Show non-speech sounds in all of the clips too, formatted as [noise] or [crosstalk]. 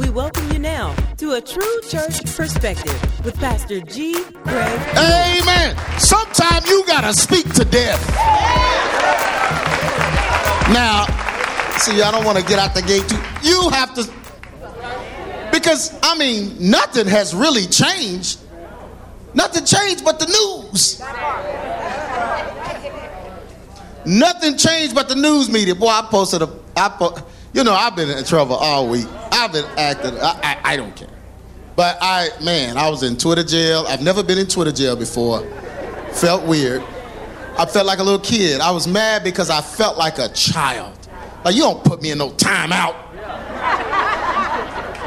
We welcome you now to a true church perspective with Pastor G. Greg. Amen. Sometimes you got to speak to death. Now, see, I don't want to get out the gate too. You have to, because, I mean, nothing has really changed. Nothing changed but the news. Nothing changed but the news media. Boy, I posted a, I po- you know, I've been in trouble all week. I've acting, I, I, I don't care. But I, man, I was in Twitter jail. I've never been in Twitter jail before. Felt weird. I felt like a little kid. I was mad because I felt like a child. Like, you don't put me in no timeout.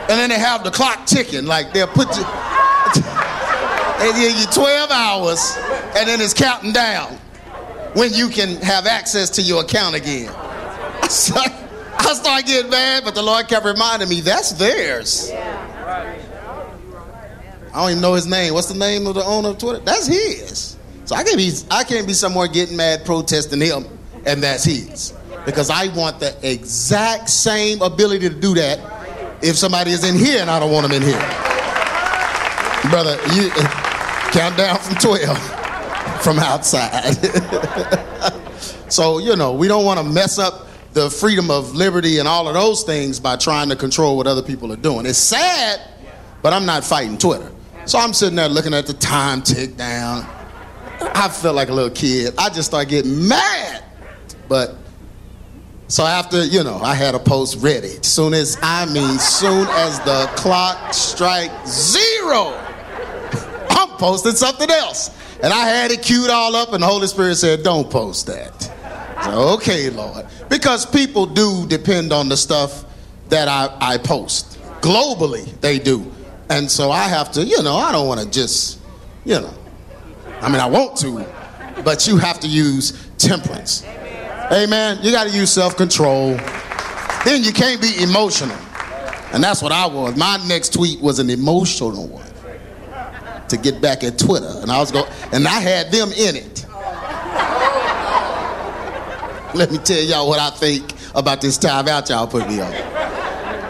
And then they have the clock ticking. Like, they'll put you, they give you 12 hours, and then it's counting down when you can have access to your account again. [laughs] I started getting mad, but the Lord kept reminding me that's theirs. I don't even know his name. What's the name of the owner of Twitter? That's his. So I can't be I can't be somewhere getting mad protesting him, and that's his. Because I want the exact same ability to do that if somebody is in here and I don't want them in here. Brother, you [laughs] count down from 12 from outside. [laughs] so, you know, we don't want to mess up the freedom of liberty and all of those things by trying to control what other people are doing. It's sad, but I'm not fighting Twitter. So I'm sitting there looking at the time tick down. I felt like a little kid. I just started getting mad. But so after, you know, I had a post ready. Soon as I mean soon as the clock strike zero, [laughs] I'm posting something else. And I had it queued all up, and the Holy Spirit said, Don't post that. Okay, Lord. Because people do depend on the stuff that I, I post. Globally, they do. And so I have to, you know, I don't want to just, you know, I mean, I want to, but you have to use temperance. Amen. You got to use self control. Then you can't be emotional. And that's what I was. My next tweet was an emotional one to get back at Twitter. And I was going, and I had them in it. Let me tell y'all what I think about this time out y'all put me on.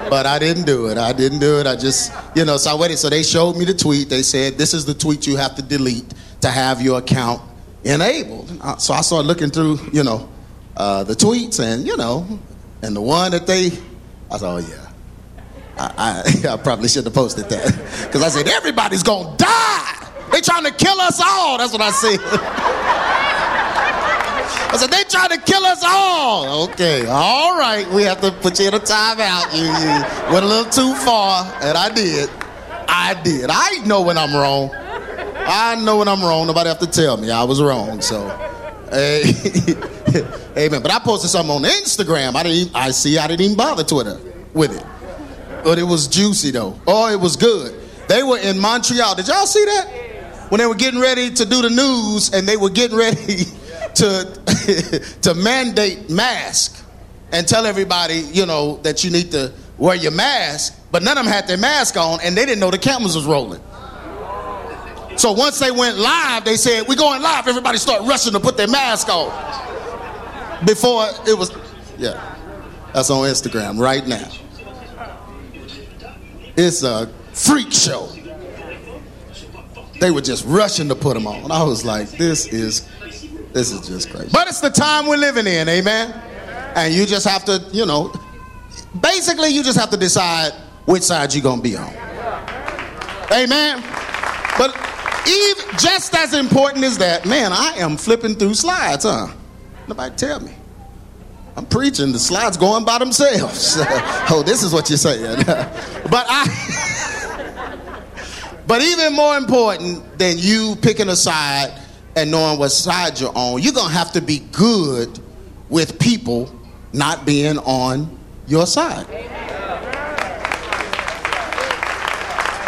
But I didn't do it. I didn't do it. I just, you know, so I waited. So they showed me the tweet. They said, this is the tweet you have to delete to have your account enabled. So I started looking through, you know, uh, the tweets and, you know, and the one that they, I said, oh yeah. I, I, [laughs] I probably should have posted that. [laughs] Because I said, everybody's going to die. They trying to kill us all. That's what I said. [laughs] I said, they trying to kill us all. Okay, all right. We have to put you in a timeout. You, you went a little too far, and I did. I did. I know when I'm wrong. I know when I'm wrong. Nobody have to tell me I was wrong. So, hey, [laughs] amen. But I posted something on Instagram. I didn't. Even, I see. I didn't even bother Twitter with it. But it was juicy though. Oh, it was good. They were in Montreal. Did y'all see that? When they were getting ready to do the news, and they were getting ready [laughs] to [laughs] to mandate mask and tell everybody, you know, that you need to wear your mask, but none of them had their mask on, and they didn't know the cameras was rolling. So once they went live, they said, "We're going live." Everybody start rushing to put their mask on. Before it was, yeah, that's on Instagram right now. It's a freak show. They were just rushing to put them on. I was like, "This is, this is just crazy." But it's the time we're living in, amen. And you just have to, you know, basically, you just have to decide which side you're gonna be on. Amen. But even just as important as that, man, I am flipping through slides, huh? Nobody tell me. I'm preaching, the slides going by themselves. [laughs] oh, this is what you're saying. [laughs] but I [laughs] But even more important than you picking a side and knowing what side you're on, you're gonna have to be good with people not being on your side.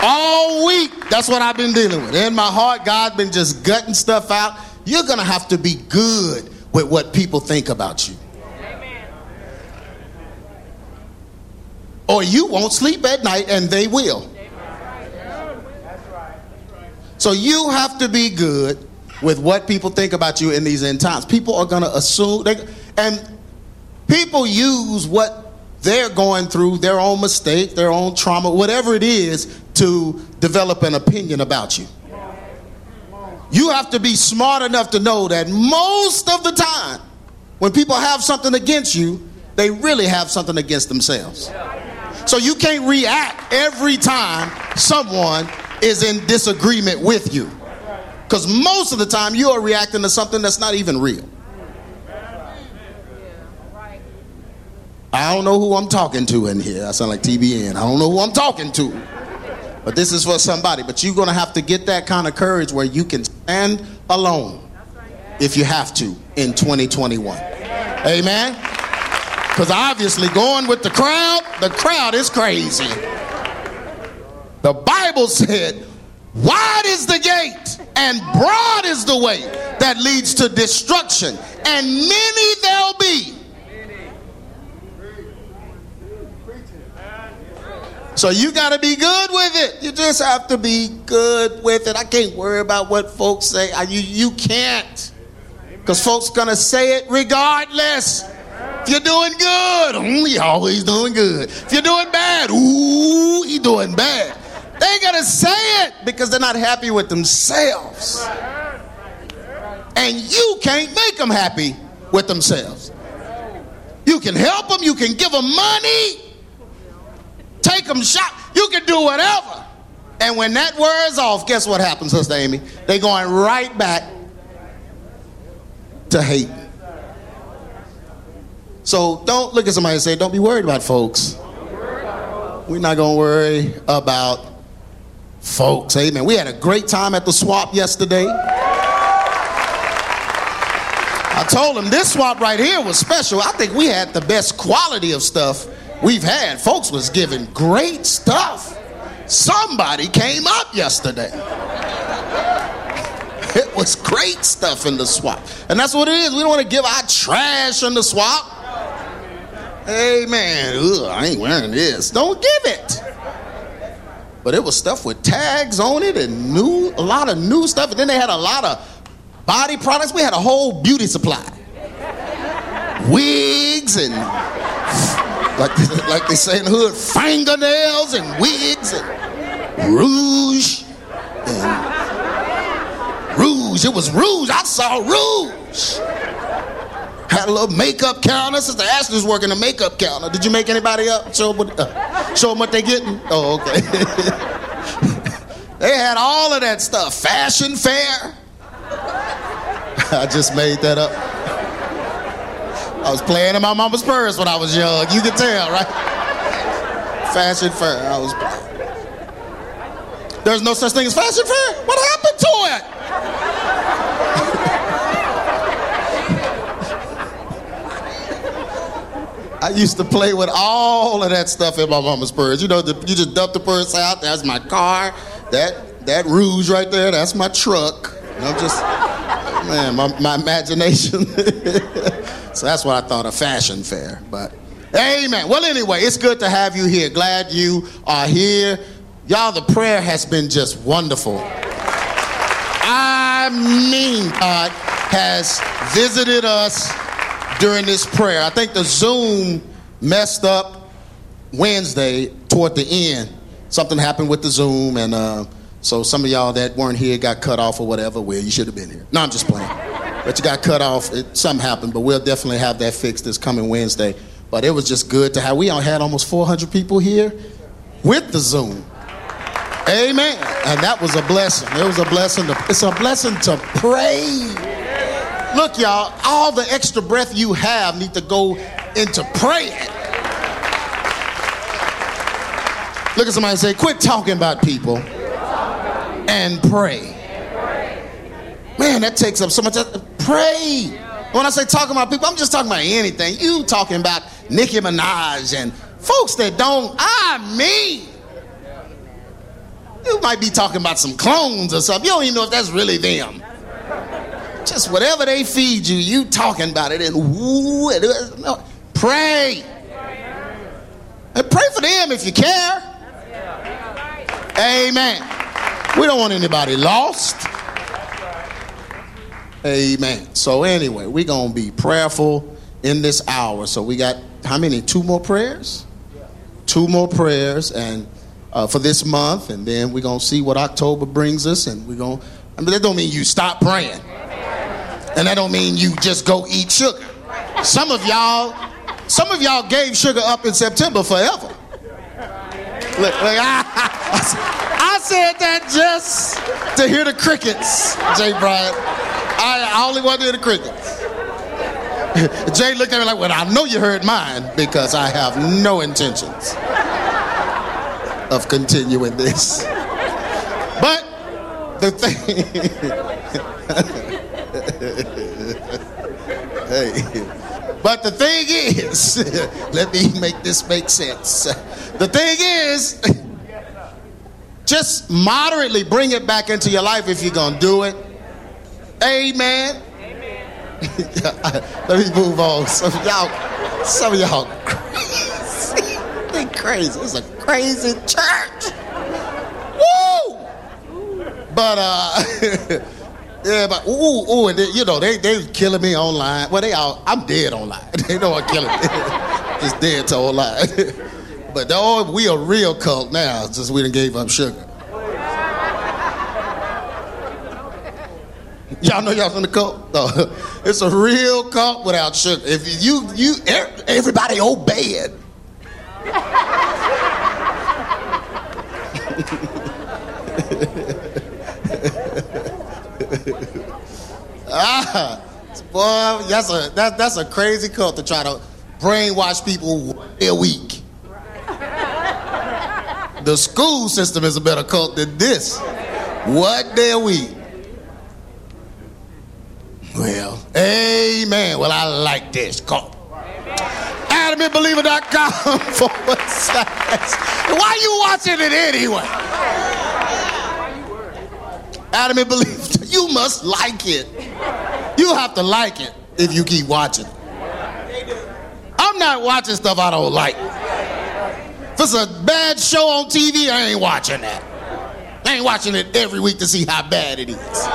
All week, that's what I've been dealing with. In my heart, God's been just gutting stuff out. You're going to have to be good with what people think about you. Or you won't sleep at night and they will. So you have to be good with what people think about you in these end times. People are going to assume, they, and people use what they're going through their own mistake, their own trauma, whatever it is, to develop an opinion about you. You have to be smart enough to know that most of the time, when people have something against you, they really have something against themselves. So you can't react every time someone is in disagreement with you. Because most of the time you are reacting to something that's not even real. I don't know who I'm talking to in here. I sound like TBN. I don't know who I'm talking to. But this is for somebody. But you're going to have to get that kind of courage where you can stand alone if you have to in 2021. Amen? Because obviously, going with the crowd, the crowd is crazy. The Bible said, Wide is the gate, and broad is the way that leads to destruction, and many there'll be. So you got to be good with it. You just have to be good with it. I can't worry about what folks say. You, you can't. Because folks going to say it regardless. If you're doing good, ooh, always doing good. If you're doing bad, ooh, he doing bad. They ain't to say it because they're not happy with themselves. And you can't make them happy with themselves. You can help them, you can give them money, take them shot. You can do whatever. And when that wears off, guess what happens, Sister Amy? They're going right back to hate. So don't look at somebody and say, don't be worried about folks. We're not going to worry about folks. Amen. We had a great time at the swap yesterday. I told him this swap right here was special. I think we had the best quality of stuff we've had. Folks was giving great stuff. Somebody came up yesterday. [laughs] It was great stuff in the swap. And that's what it is. We don't want to give our trash in the swap. Amen. Ugh, I ain't wearing this. Don't give it. But it was stuff with tags on it and new, a lot of new stuff. And then they had a lot of body products. We had a whole beauty supply. Wigs and like [laughs] like they say in the hood, fingernails and wigs and rouge and rouge. It was rouge. I saw rouge. Had a little makeup counter. Sister Ashley's working the makeup counter. Did you make anybody up? Show them what, uh, show them what they getting? Oh, okay. [laughs] they had all of that stuff. Fashion fair. [laughs] I just made that up. I was playing in my mama's purse when I was young. You can tell, right? Fashion fair. I was. There's no such thing as fashion fair. What happened to it? I used to play with all of that stuff in my mama's purse. You know, the, you just dump the purse out. That's my car. That that rouge right there. That's my truck. And I'm just, man, my, my imagination. [laughs] so that's what I thought a fashion fair. But, amen. Well, anyway, it's good to have you here. Glad you are here. Y'all, the prayer has been just wonderful. I mean, God has visited us during this prayer. I think the Zoom messed up Wednesday toward the end. Something happened with the Zoom, and uh, so some of y'all that weren't here got cut off or whatever. Well, you should have been here. No, I'm just playing. But you got cut off. It, something happened, but we'll definitely have that fixed this coming Wednesday. But it was just good to have. We all had almost 400 people here with the Zoom. Amen. And that was a blessing. It was a blessing. To, it's a blessing to pray. Look, y'all, all the extra breath you have need to go into praying. Look at somebody and say, quit talking about people and pray. Man, that takes up so much. Pray. When I say talking about people, I'm just talking about anything. You talking about Nicki Minaj and folks that don't, I mean, you might be talking about some clones or something. You don't even know if that's really them. Just whatever they feed you, you talking about it and woo, no, pray. And pray for them if you care. Amen. We don't want anybody lost. Amen. So anyway, we're gonna be prayerful in this hour. So we got how many? Two more prayers? Two more prayers, and uh, for this month, and then we're gonna see what October brings us, and we're gonna. I mean, that don't mean you stop praying, and that don't mean you just go eat sugar. Some of y'all, some of y'all gave sugar up in September forever. Look, look [laughs] I, I said that just to hear the crickets, Jay Bryant. I, I only want to hear the crickets. [laughs] Jay looked at me like, well, I know you heard mine because I have no intentions of continuing this. [laughs] But the thing. [laughs] hey. But the thing is, [laughs] let me make this make sense. The thing is, [laughs] just moderately bring it back into your life if you're going to do it. Amen. Amen. Let me move on. Some of y'all, some of y'all crazy. they crazy. It's a crazy church. Woo! But uh yeah, but ooh, ooh, and they, you know, they they killing me online. Well, they all I'm dead online. [laughs] they know I'm killing me. [laughs] Just dead to online. [laughs] but oh, we a real cult now, since we done gave up sugar. Y'all know y'all from the cult? No. It's a real cult without sugar. If you you everybody obey it. [laughs] ah, boy, that's a that, that's a crazy cult to try to brainwash people a week. The school system is a better cult than this. What day a week? Well, amen. Well, I like this. Call. AdamandBeliever.com [laughs] forward slash. Why you watching it anyway? Adam and Believer, you must like it. You have to like it if you keep watching. I'm not watching stuff I don't like. If it's a bad show on TV, I ain't watching that. I ain't watching it every week to see how bad it is.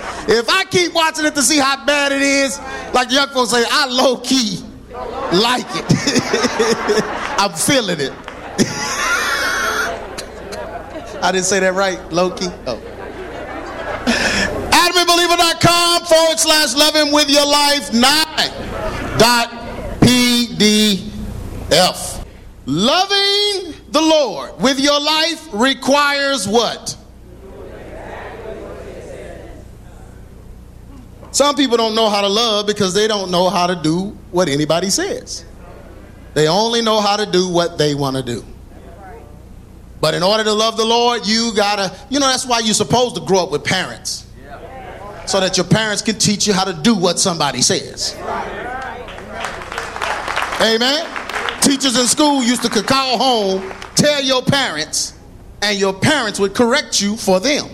[laughs] If I keep watching it to see how bad it is, like young folks say, I low key like it. [laughs] I'm feeling it. [laughs] I didn't say that right, low key. Oh. AdamandBeliever.com forward slash loving with your life nine dot PDF. Loving the Lord with your life requires what? Some people don't know how to love because they don't know how to do what anybody says. They only know how to do what they want to do. But in order to love the Lord, you gotta, you know, that's why you're supposed to grow up with parents. So that your parents can teach you how to do what somebody says. Amen. Teachers in school used to call home, tell your parents, and your parents would correct you for them.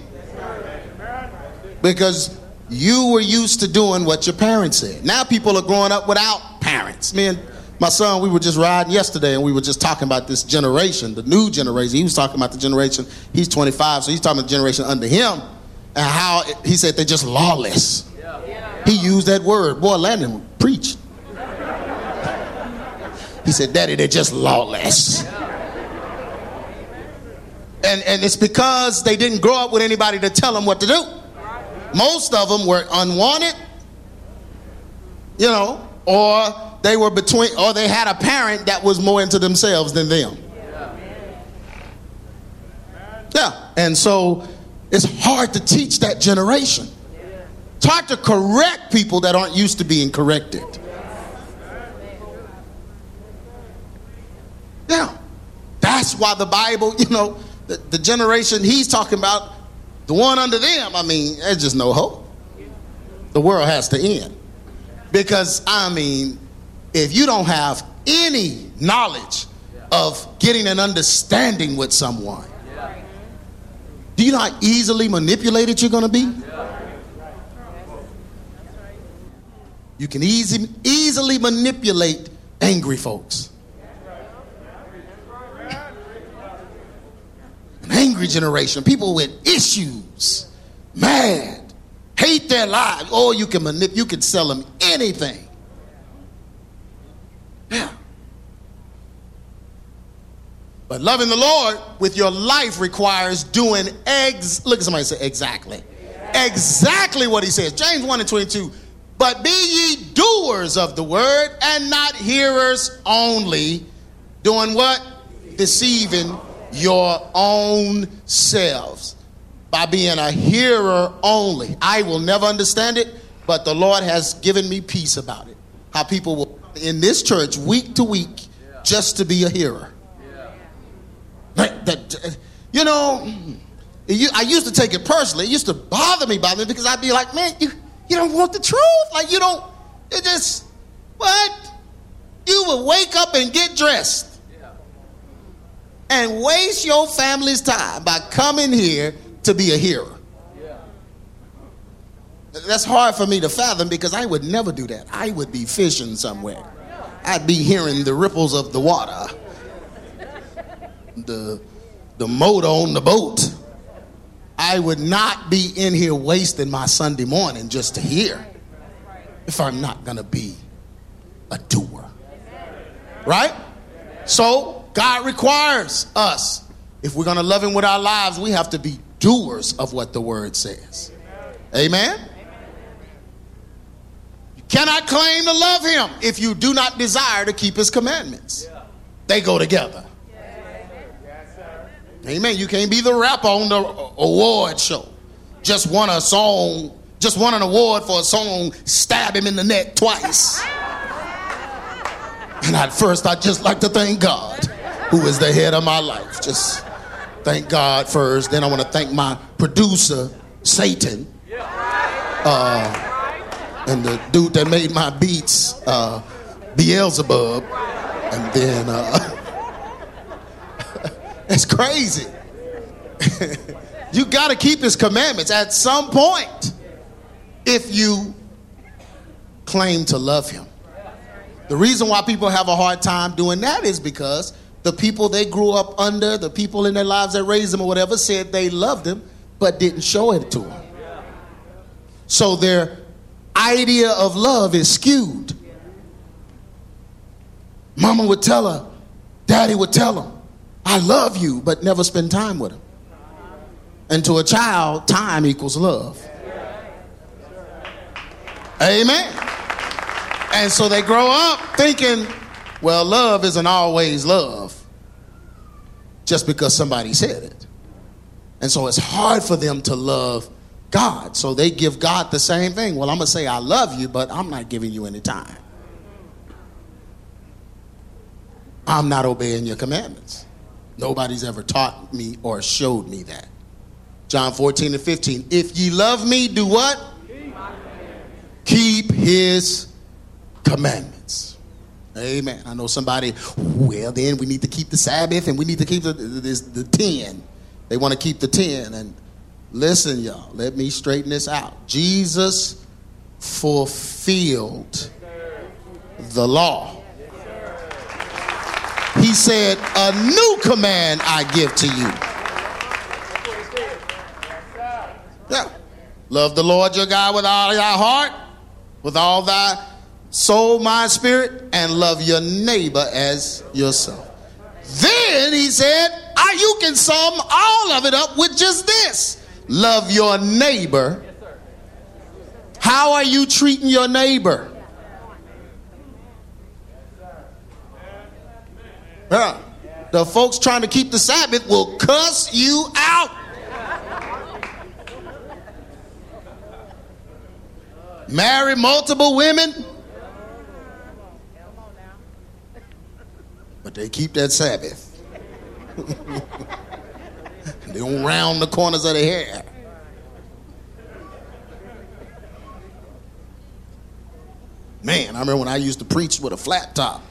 Because you were used to doing what your parents said. Now people are growing up without parents. Me and my son, we were just riding yesterday and we were just talking about this generation, the new generation. He was talking about the generation, he's 25, so he's talking about the generation under him and how it, he said they're just lawless. He used that word. Boy, Landon preached. He said, Daddy, they're just lawless. And, and it's because they didn't grow up with anybody to tell them what to do. Most of them were unwanted, you know, or they were between, or they had a parent that was more into themselves than them. Yeah, and so it's hard to teach that generation. It's hard to correct people that aren't used to being corrected. Yeah, that's why the Bible, you know, the, the generation he's talking about the one under them, I mean, there's just no hope. The world has to end. Because, I mean, if you don't have any knowledge of getting an understanding with someone, do you know how easily manipulated you're going to be? You can easy, easily manipulate angry folks. An angry generation, people with issues, mad, hate their lives. Oh, you can manip- you can sell them anything. Yeah. But loving the Lord with your life requires doing eggs. Look at somebody say exactly. Exactly what he says. James 1 and 22. But be ye doers of the word and not hearers only, doing what? Deceiving your own selves by being a hearer only. I will never understand it, but the Lord has given me peace about it. How people will in this church week to week just to be a hearer. That, that, you know, I used to take it personally. It used to bother me, bother me because I'd be like, man, you, you don't want the truth. Like you don't. It just what? You would wake up and get dressed and waste your family's time by coming here to be a hearer. That's hard for me to fathom because I would never do that. I would be fishing somewhere. I'd be hearing the ripples of the water, the, the motor on the boat. I would not be in here wasting my Sunday morning just to hear if I'm not going to be a doer. Right? So, God requires us, if we're going to love Him with our lives, we have to be doers of what the Word says. Amen? Cannot claim to love him if you do not desire to keep his commandments. They go together. Amen. You can't be the rapper on the award show. Just won a song, just won an award for a song, stab him in the neck twice. And at first, I just like to thank God, who is the head of my life. Just thank God first. Then I want to thank my producer, Satan. Uh, and the dude that made my beats, uh, Beelzebub, and then uh, [laughs] it's crazy. [laughs] you got to keep his commandments at some point if you claim to love him. The reason why people have a hard time doing that is because the people they grew up under, the people in their lives that raised them or whatever, said they loved him but didn't show it to them. So they're idea of love is skewed. Mama would tell her, Daddy would tell him, I love you, but never spend time with him. And to a child, time equals love. Amen. And so they grow up thinking, well, love isn't always love just because somebody said it. And so it's hard for them to love God. So they give God the same thing. Well, I'm going to say, I love you, but I'm not giving you any time. I'm not obeying your commandments. Nobody's ever taught me or showed me that. John 14 and 15. If ye love me, do what? Keep his commandments. Amen. I know somebody, well, then we need to keep the Sabbath and we need to keep the, the, the 10. They want to keep the 10. And Listen, y'all, let me straighten this out. Jesus fulfilled the law. He said, A new command I give to you. Yeah. Love the Lord your God with all thy heart, with all thy soul, mind, spirit, and love your neighbor as yourself. Then he said, I, you can sum all of it up with just this love your neighbor. How are you treating your neighbor? Yeah. The folks trying to keep the Sabbath will cuss you out. Marry multiple women. But they keep that Sabbath. [laughs] They don't round the corners of the hair. Man, I remember when I used to preach with a flat top.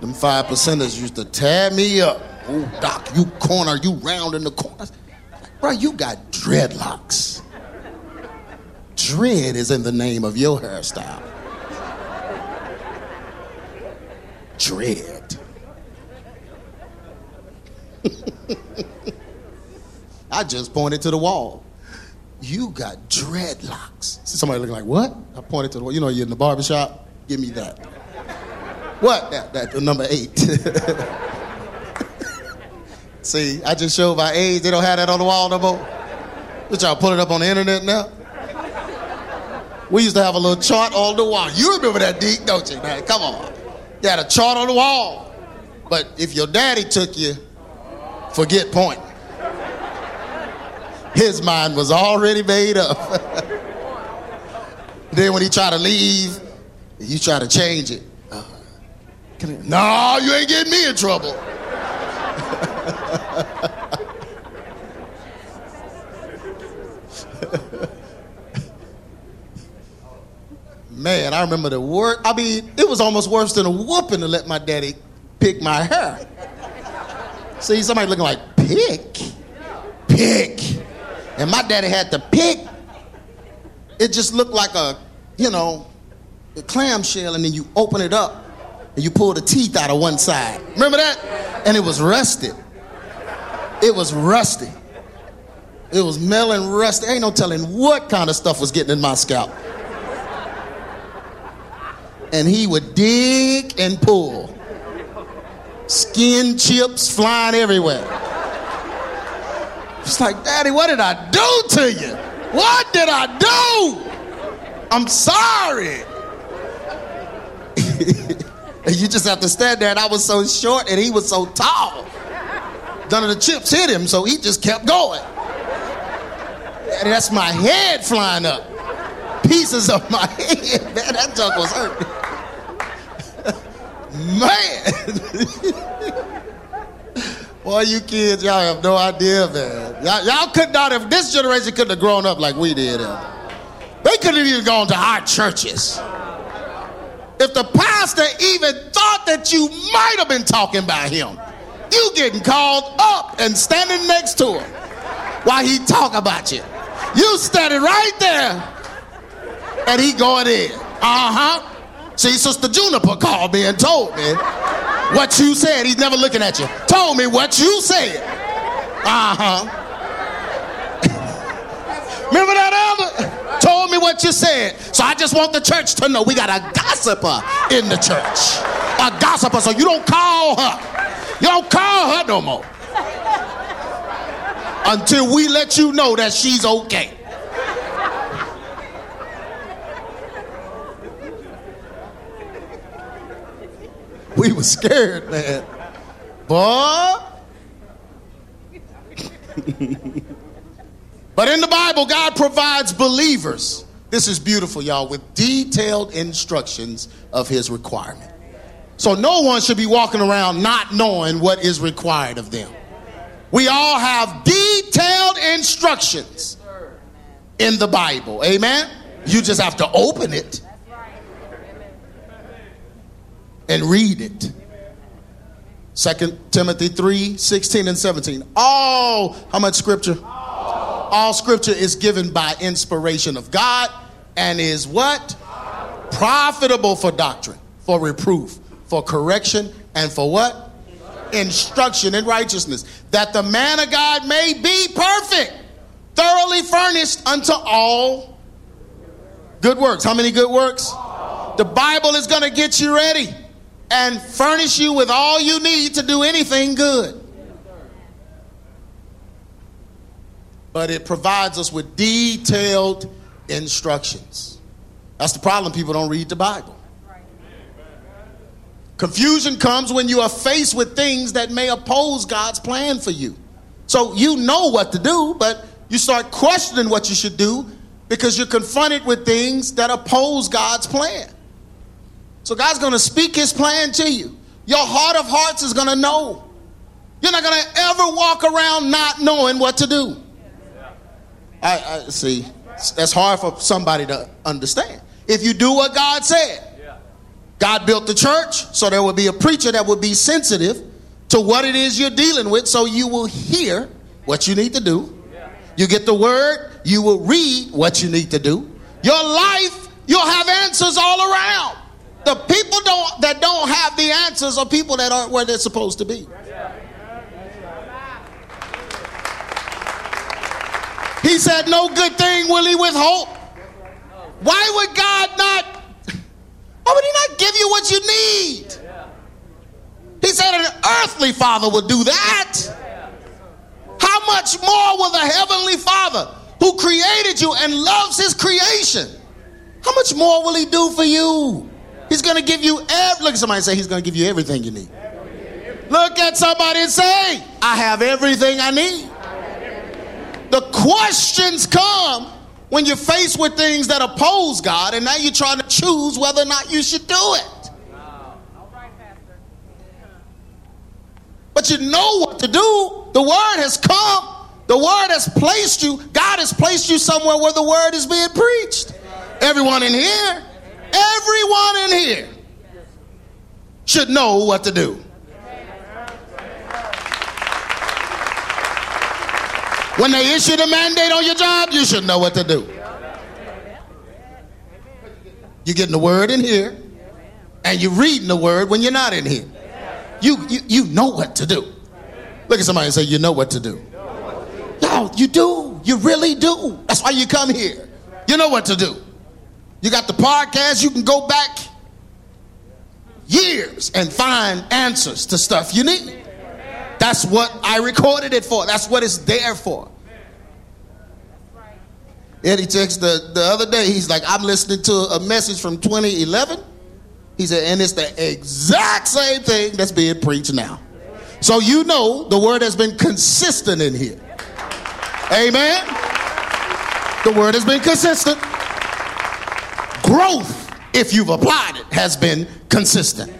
Them five percenters used to tear me up. Oh, Doc, you corner, you round in the corners. Bro, you got dreadlocks. Dread is in the name of your hairstyle. Dread. [laughs] I just pointed to the wall. You got dreadlocks. Somebody looking like, what? I pointed to the wall. You know, you're in the barbershop. Give me that. What? That, that number eight. [laughs] See, I just showed my age. They don't have that on the wall no more. But y'all put it up on the internet now. We used to have a little chart on the wall. You remember that, Deke, don't you? Come on. You had a chart on the wall. But if your daddy took you, forget point. His mind was already made up. [laughs] then when he tried to leave, you try to change it. Uh, no, you ain't getting me in trouble. [laughs] Man, I remember the word. I mean, it was almost worse than a whooping to let my daddy pick my hair. See, somebody looking like, pick? Pick. And my daddy had to pick. It just looked like a, you know, a clamshell, and then you open it up and you pull the teeth out of one side. Remember that? And it was rusted. It was rusty. It was melon rusty. Ain't no telling what kind of stuff was getting in my scalp and he would dig and pull. Skin chips flying everywhere. It's like, Daddy, what did I do to you? What did I do? I'm sorry. [laughs] and you just have to stand there, and I was so short and he was so tall. None of the chips hit him, so he just kept going. And that's my head flying up. Pieces of my [laughs] head. Man, that junk was hurt. Man. Boy, you kids, y'all have no idea, man. Y'all, y'all could not have, this generation couldn't have grown up like we did. They couldn't have even gone to our churches. If the pastor even thought that you might have been talking about him, you getting called up and standing next to him while he talk about you. You standing right there and he going in. Uh-huh. See, Sister Juniper called me and told me what you said. He's never looking at you. Told me what you said. Uh huh. [laughs] Remember that, Elder? Told me what you said. So I just want the church to know we got a gossiper in the church. A gossiper, so you don't call her. You don't call her no more. Until we let you know that she's okay. We were scared, man. Boy. but in the Bible, God provides believers. This is beautiful, y'all, with detailed instructions of his requirement. So no one should be walking around not knowing what is required of them. We all have detailed instructions in the Bible. Amen? You just have to open it and read it. 2 Timothy 3 16 and 17. All, how much scripture? All. All scripture is given by inspiration of God and is what? Profitable for doctrine, for reproof, for correction, and for what? Instruction in righteousness, that the man of God may be perfect, thoroughly furnished unto all good works. How many good works? The Bible is going to get you ready and furnish you with all you need to do anything good. But it provides us with detailed instructions. That's the problem. People don't read the Bible. Confusion comes when you are faced with things that may oppose God's plan for you. So you know what to do, but you start questioning what you should do because you're confronted with things that oppose God's plan. So God's going to speak his plan to you. Your heart of hearts is going to know. You're not going to ever walk around not knowing what to do. I, I see. That's hard for somebody to understand. If you do what God said, God built the church, so there would be a preacher that would be sensitive to what it is you're dealing with, so you will hear what you need to do. You get the word, you will read what you need to do. Your life, you'll have answers all around. The people don't, that don't have the answers are people that aren't where they're supposed to be. He said, No good thing will he withhold. Why would God not? Why would he not give you what you need? He said, An earthly father would do that, how much more will the heavenly father who created you and loves his creation, how much more will he do for you? He's going to give you, every, look at somebody say, he's going to give you everything you need. Look at somebody and say, I have everything I need. The questions come when you're faced with things that oppose God, and now you're trying to choose whether or not you should do it. But you know what to do. The word has come. The word has placed you. God has placed you somewhere where the word is being preached. Everyone in here, everyone in here should know what to do. When they issue the mandate on your job, you should know what to do. You're getting the word in here, and you're reading the word when you're not in here. You, you, you know what to do. Look at somebody and say, You know what to do. No, you do. You really do. That's why you come here. You know what to do. You got the podcast, you can go back years and find answers to stuff you need. That's what I recorded it for. That's what it's there for. Eddie texted the, the other day, he's like, I'm listening to a message from 2011. He said, and it's the exact same thing that's being preached now. So you know the word has been consistent in here. Amen. The word has been consistent. Growth, if you've applied it, has been consistent.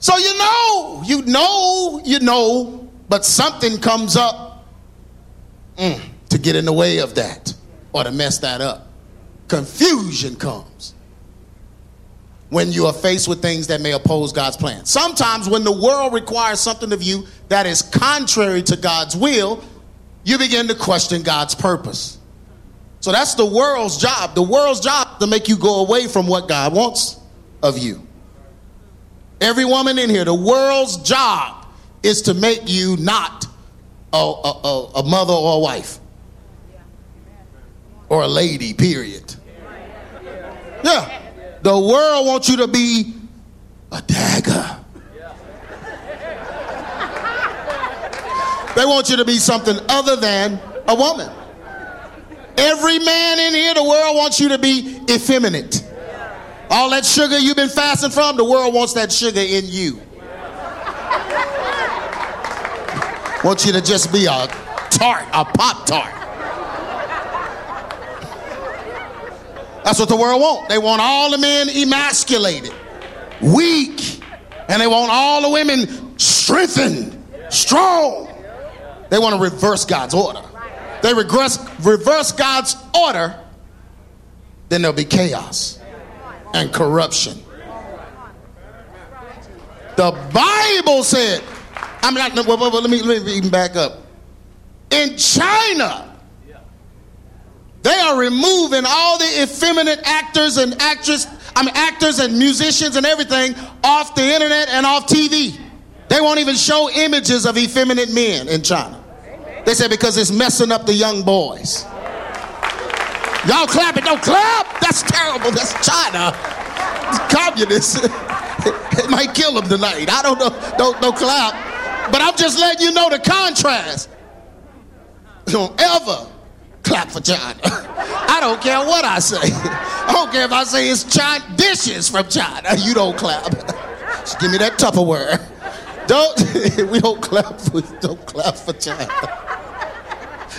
So you know, you know, you know, but something comes up mm, to get in the way of that or to mess that up. Confusion comes when you are faced with things that may oppose God's plan. Sometimes, when the world requires something of you that is contrary to God's will, you begin to question God's purpose. So that's the world's job. The world's job to make you go away from what God wants of you. Every woman in here, the world's job is to make you not a, a, a mother or a wife or a lady, period. Yeah. The world wants you to be a dagger. They want you to be something other than a woman. Every man in here, the world wants you to be effeminate. All that sugar you've been fasting from, the world wants that sugar in you. Want you to just be a tart, a pop tart. That's what the world want. They want all the men emasculated, weak, and they want all the women strengthened, strong. They want to reverse God's order. They regress, reverse God's order, then there'll be chaos and corruption. The Bible said, I'm not, well, well, let, me, let me even back up. In China, they are removing all the effeminate actors and actresses, I mean, actors and musicians and everything off the internet and off TV. They won't even show images of effeminate men in China. They said because it's messing up the young boys. Y'all clap it, don't clap. That's terrible. That's China. It's communists. [laughs] it might kill them tonight. I don't know. Don't, don't clap. But I'm just letting you know the contrast. Don't ever clap for China. [laughs] I don't care what I say. [laughs] I don't care if I say it's China dishes from China. You don't clap. Just give me that Tupperware. Don't we don't clap for don't clap for China.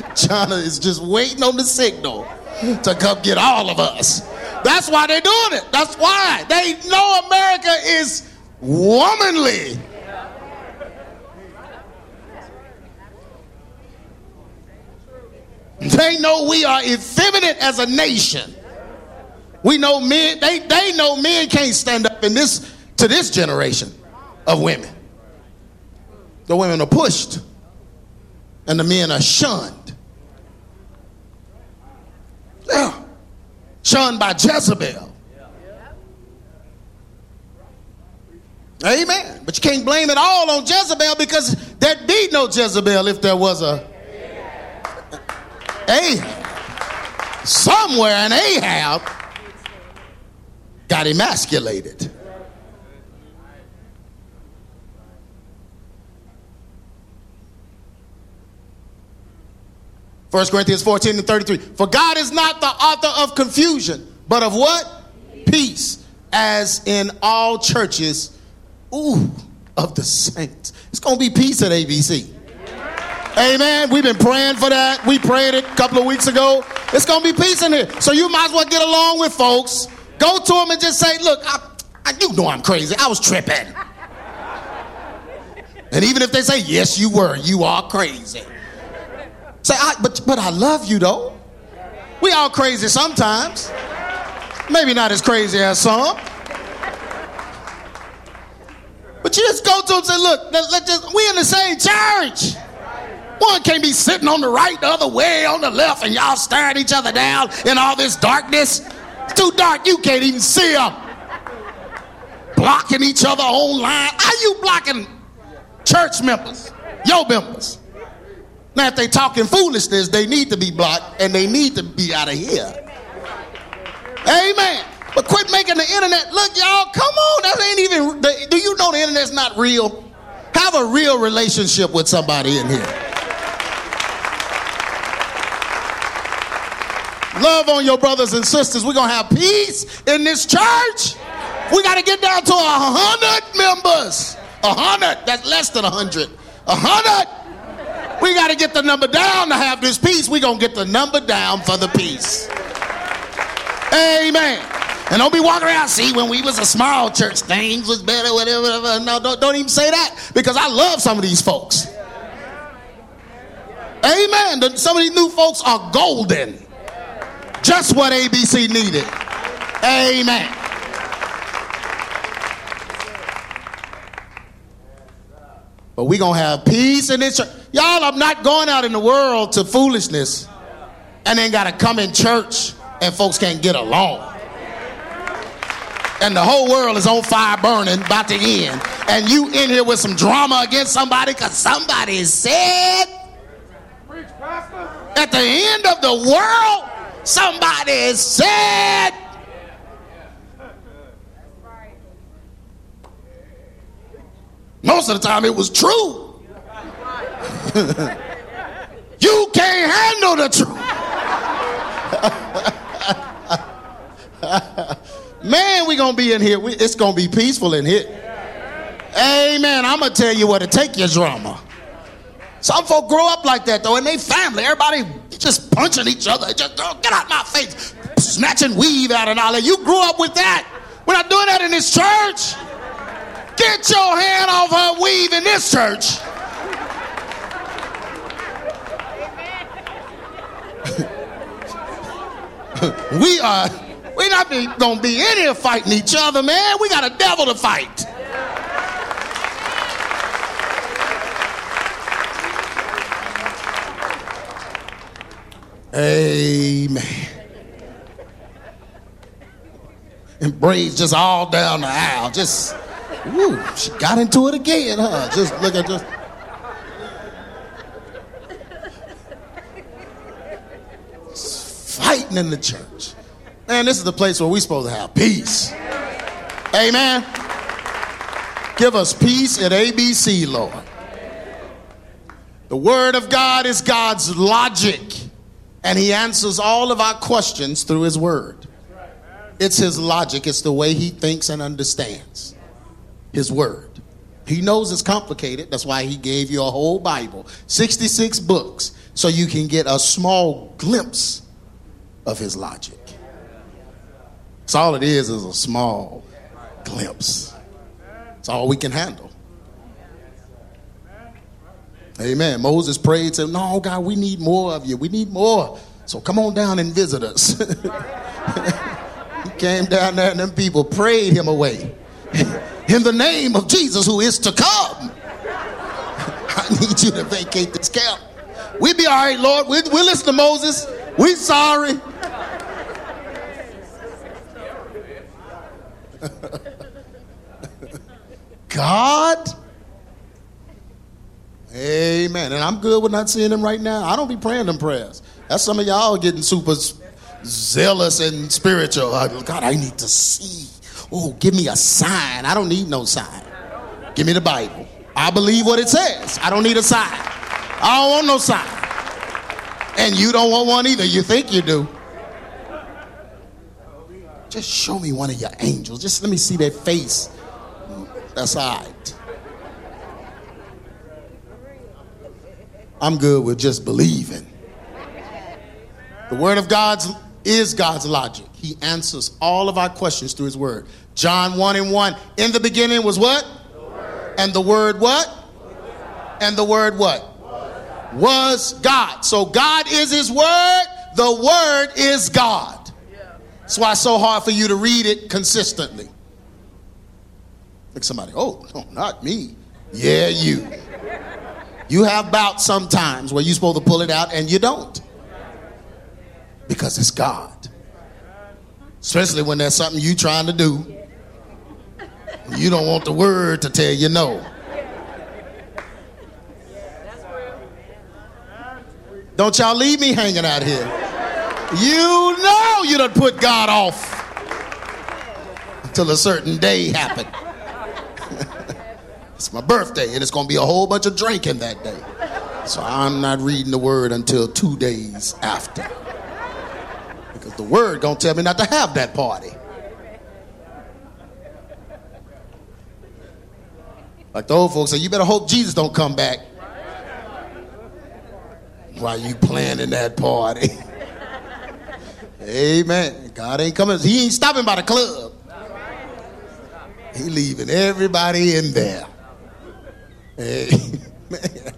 [laughs] China is just waiting on the signal to come get all of us. That's why they're doing it. That's why. They know America is womanly. They know we are effeminate as a nation. We know men, they, they know men can't stand up in this to this generation of women. The women are pushed and the men are shunned. Yeah. Shunned by Jezebel. Amen. But you can't blame it all on Jezebel because there'd be no Jezebel if there was a Ahab. Somewhere an Ahab got emasculated. 1 Corinthians 14 and 33. For God is not the author of confusion, but of what? Peace, as in all churches, ooh, of the saints. It's going to be peace at ABC. Amen. We've been praying for that. We prayed it a couple of weeks ago. It's going to be peace in here. So you might as well get along with folks. Go to them and just say, look, I, I, you know I'm crazy. I was tripping. And even if they say, yes, you were, you are crazy. Say, I, but, but I love you though. We all crazy sometimes. Maybe not as crazy as some. But you just go to them and say, look, let, let just, we in the same church. One can't be sitting on the right, the other way on the left, and y'all staring each other down in all this darkness. It's too dark, you can't even see them. Blocking each other online. Are you blocking church members, your members? Now, if they talking foolishness, they need to be blocked and they need to be out of here. Amen. But quit making the internet look, y'all. Come on, that ain't even. Do you know the internet's not real? Have a real relationship with somebody in here. Love on your brothers and sisters. We're gonna have peace in this church. We got to get down to a hundred members. A hundred. That's less than a hundred. A hundred. We got to get the number down to have this peace. We're going to get the number down for the peace. Amen. And don't be walking around, see, when we was a small church, things was better, whatever, whatever. No, don't, don't even say that because I love some of these folks. Amen. Some of these new folks are golden. Just what ABC needed. Amen. But we going to have peace in this church. Y'all, I'm not going out in the world to foolishness and then got to come in church and folks can't get along. And the whole world is on fire burning, about to end. And you in here with some drama against somebody because somebody said at the end of the world, somebody said. Most of the time it was true. [laughs] you can't handle the truth. [laughs] Man, we gonna be in here. We, it's gonna be peaceful in here. Amen. I'm gonna tell you what to take your drama. Some folk grow up like that though, in they family. Everybody just punching each other. Just oh, get out my face, snatching weave out and all that. You grew up with that. We're not doing that in this church. Get your hand off her weave in this church. We are we not be, gonna be in here fighting each other, man. We got a devil to fight. Amen. And braids just all down the aisle. Just, woo, she got into it again, huh? Just look at just. Fighting in the church. Man, this is the place where we're supposed to have peace. Amen. Give us peace at ABC, Lord. The Word of God is God's logic, and He answers all of our questions through His Word. It's His logic, it's the way He thinks and understands His Word. He knows it's complicated. That's why He gave you a whole Bible, 66 books, so you can get a small glimpse of his logic. So all it is is a small glimpse. It's all we can handle. Amen. Moses prayed, said, No, God, we need more of you. We need more. So come on down and visit us. [laughs] he came down there and them people prayed him away. [laughs] In the name of Jesus who is to come. [laughs] I need you to vacate this camp. We'll be all right, Lord. We'll, we'll listen to Moses. We sorry. [laughs] God. Amen. And I'm good with not seeing them right now. I don't be praying them prayers. That's some of y'all getting super zealous and spiritual. Uh, God, I need to see. Oh, give me a sign. I don't need no sign. Give me the Bible. I believe what it says. I don't need a sign. I don't want no sign. And you don't want one either. You think you do. Just show me one of your angels. Just let me see their face. That's all right. I'm good with just believing. The Word of God is God's logic. He answers all of our questions through His Word. John 1 and 1. In the beginning was what? The and the Word what? And the Word what? Was God. So God is His Word. The Word is God. That's why it's so hard for you to read it consistently. Like somebody, oh, [laughs] no, not me. Yeah, you. You have bouts sometimes where you're supposed to pull it out and you don't. Because it's God. Especially when there's something you're trying to do. You don't want the word to tell you no. Don't y'all leave me hanging out here. You know you done put God off until a certain day happened. [laughs] it's my birthday, and it's going to be a whole bunch of drinking that day. So I'm not reading the word until two days after. Because the word going to tell me not to have that party. Like the old folks say, you better hope Jesus don't come back while you planning that party. Amen. God ain't coming. He ain't stopping by the club. He leaving everybody in there. Amen.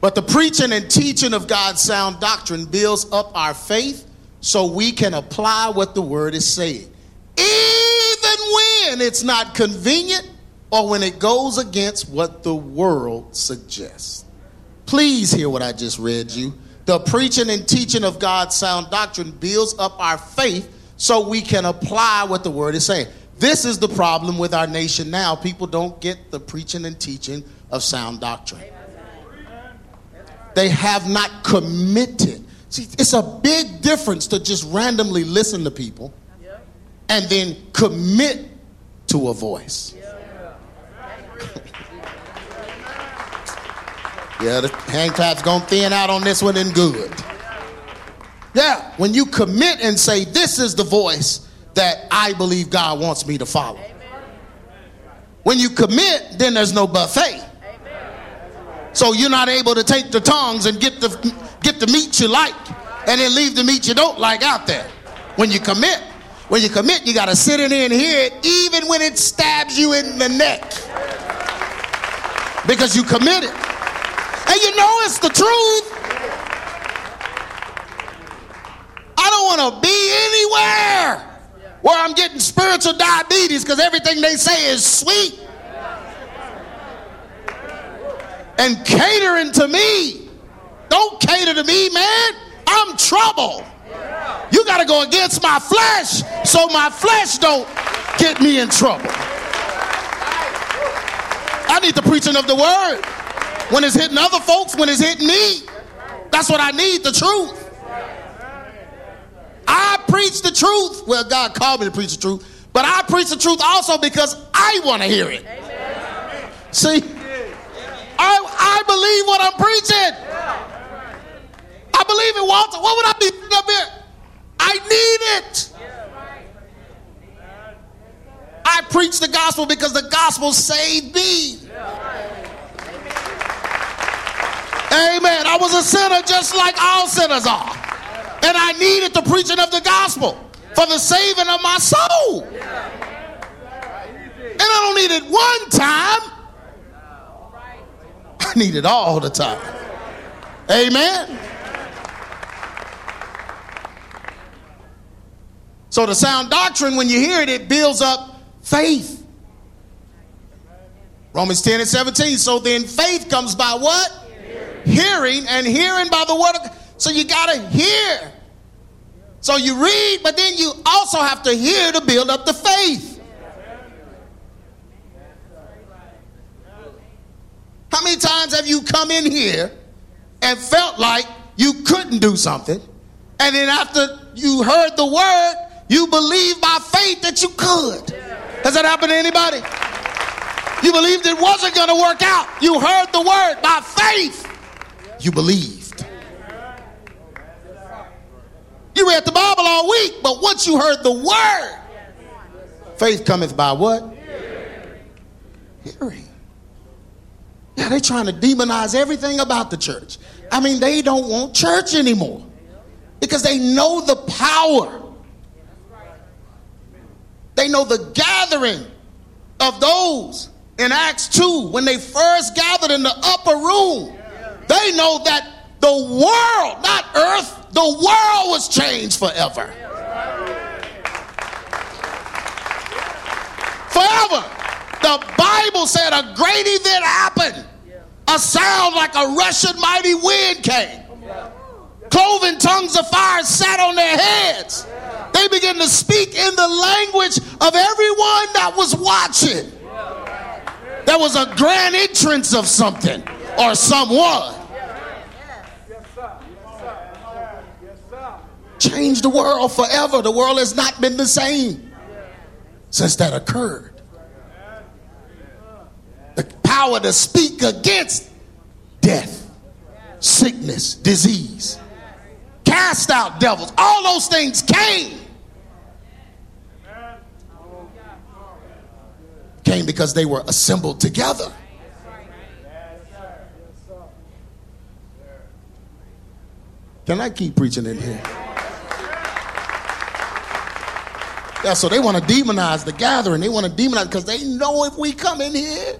But the preaching and teaching of God's sound doctrine builds up our faith so we can apply what the word is saying. Even when it's not convenient or when it goes against what the world suggests. Please hear what I just read you. The preaching and teaching of God's sound doctrine builds up our faith so we can apply what the word is saying. This is the problem with our nation now. People don't get the preaching and teaching of sound doctrine. They have not committed. See, it's a big difference to just randomly listen to people and then commit to a voice. Yeah, the hand clap's gonna thin out on this one and good. Yeah, when you commit and say, This is the voice that I believe God wants me to follow. When you commit, then there's no buffet. So you're not able to take the tongues and get the get the meat you like and then leave the meat you don't like out there. When you commit, when you commit, you gotta sit in there and hear it, even when it stabs you in the neck. Because you committed. And you know it's the truth. I don't want to be anywhere where I'm getting spiritual diabetes because everything they say is sweet. And catering to me. Don't cater to me, man. I'm trouble. You got to go against my flesh so my flesh don't get me in trouble. I need the preaching of the word when it's hitting other folks, when it's hitting me. That's what I need the truth. I preach the truth. Well, God called me to preach the truth, but I preach the truth also because I want to hear it. See, I, I believe what I'm preaching. I believe it, Walter. What would I be up here? I need it. I preach the gospel because the gospel saved me. Amen. I was a sinner just like all sinners are. And I needed the preaching of the gospel for the saving of my soul. And I don't need it one time. I need it all the time. Amen. So the sound doctrine, when you hear it, it builds up faith. Romans 10 and 17. So then faith comes by what? Hearing and hearing by the word of So you got to hear. So you read, but then you also have to hear to build up the faith. How many times have you come in here and felt like you couldn't do something? And then after you heard the word, you believe by faith that you could. Has that happened to anybody? You believed it wasn't going to work out. You heard the word by faith you believed. You read the Bible all week, but once you heard the word, faith cometh by what? Hearing. Yeah, they're trying to demonize everything about the church. I mean, they don't want church anymore because they know the power. They know the gathering of those in Acts 2 when they first gathered in the upper room. They know that the world, not earth, the world was changed forever. Forever. The Bible said a great event happened. A sound like a rushing mighty wind came. Cloven tongues of fire sat on their heads. They began to speak in the language of everyone that was watching. There was a grand entrance of something or someone. Change the world forever. The world has not been the same since that occurred. The power to speak against death, sickness, disease, cast out devils, all those things came. Came because they were assembled together. Can I keep preaching in here? Yeah, so they want to demonize the gathering. They want to demonize because they know if we come in here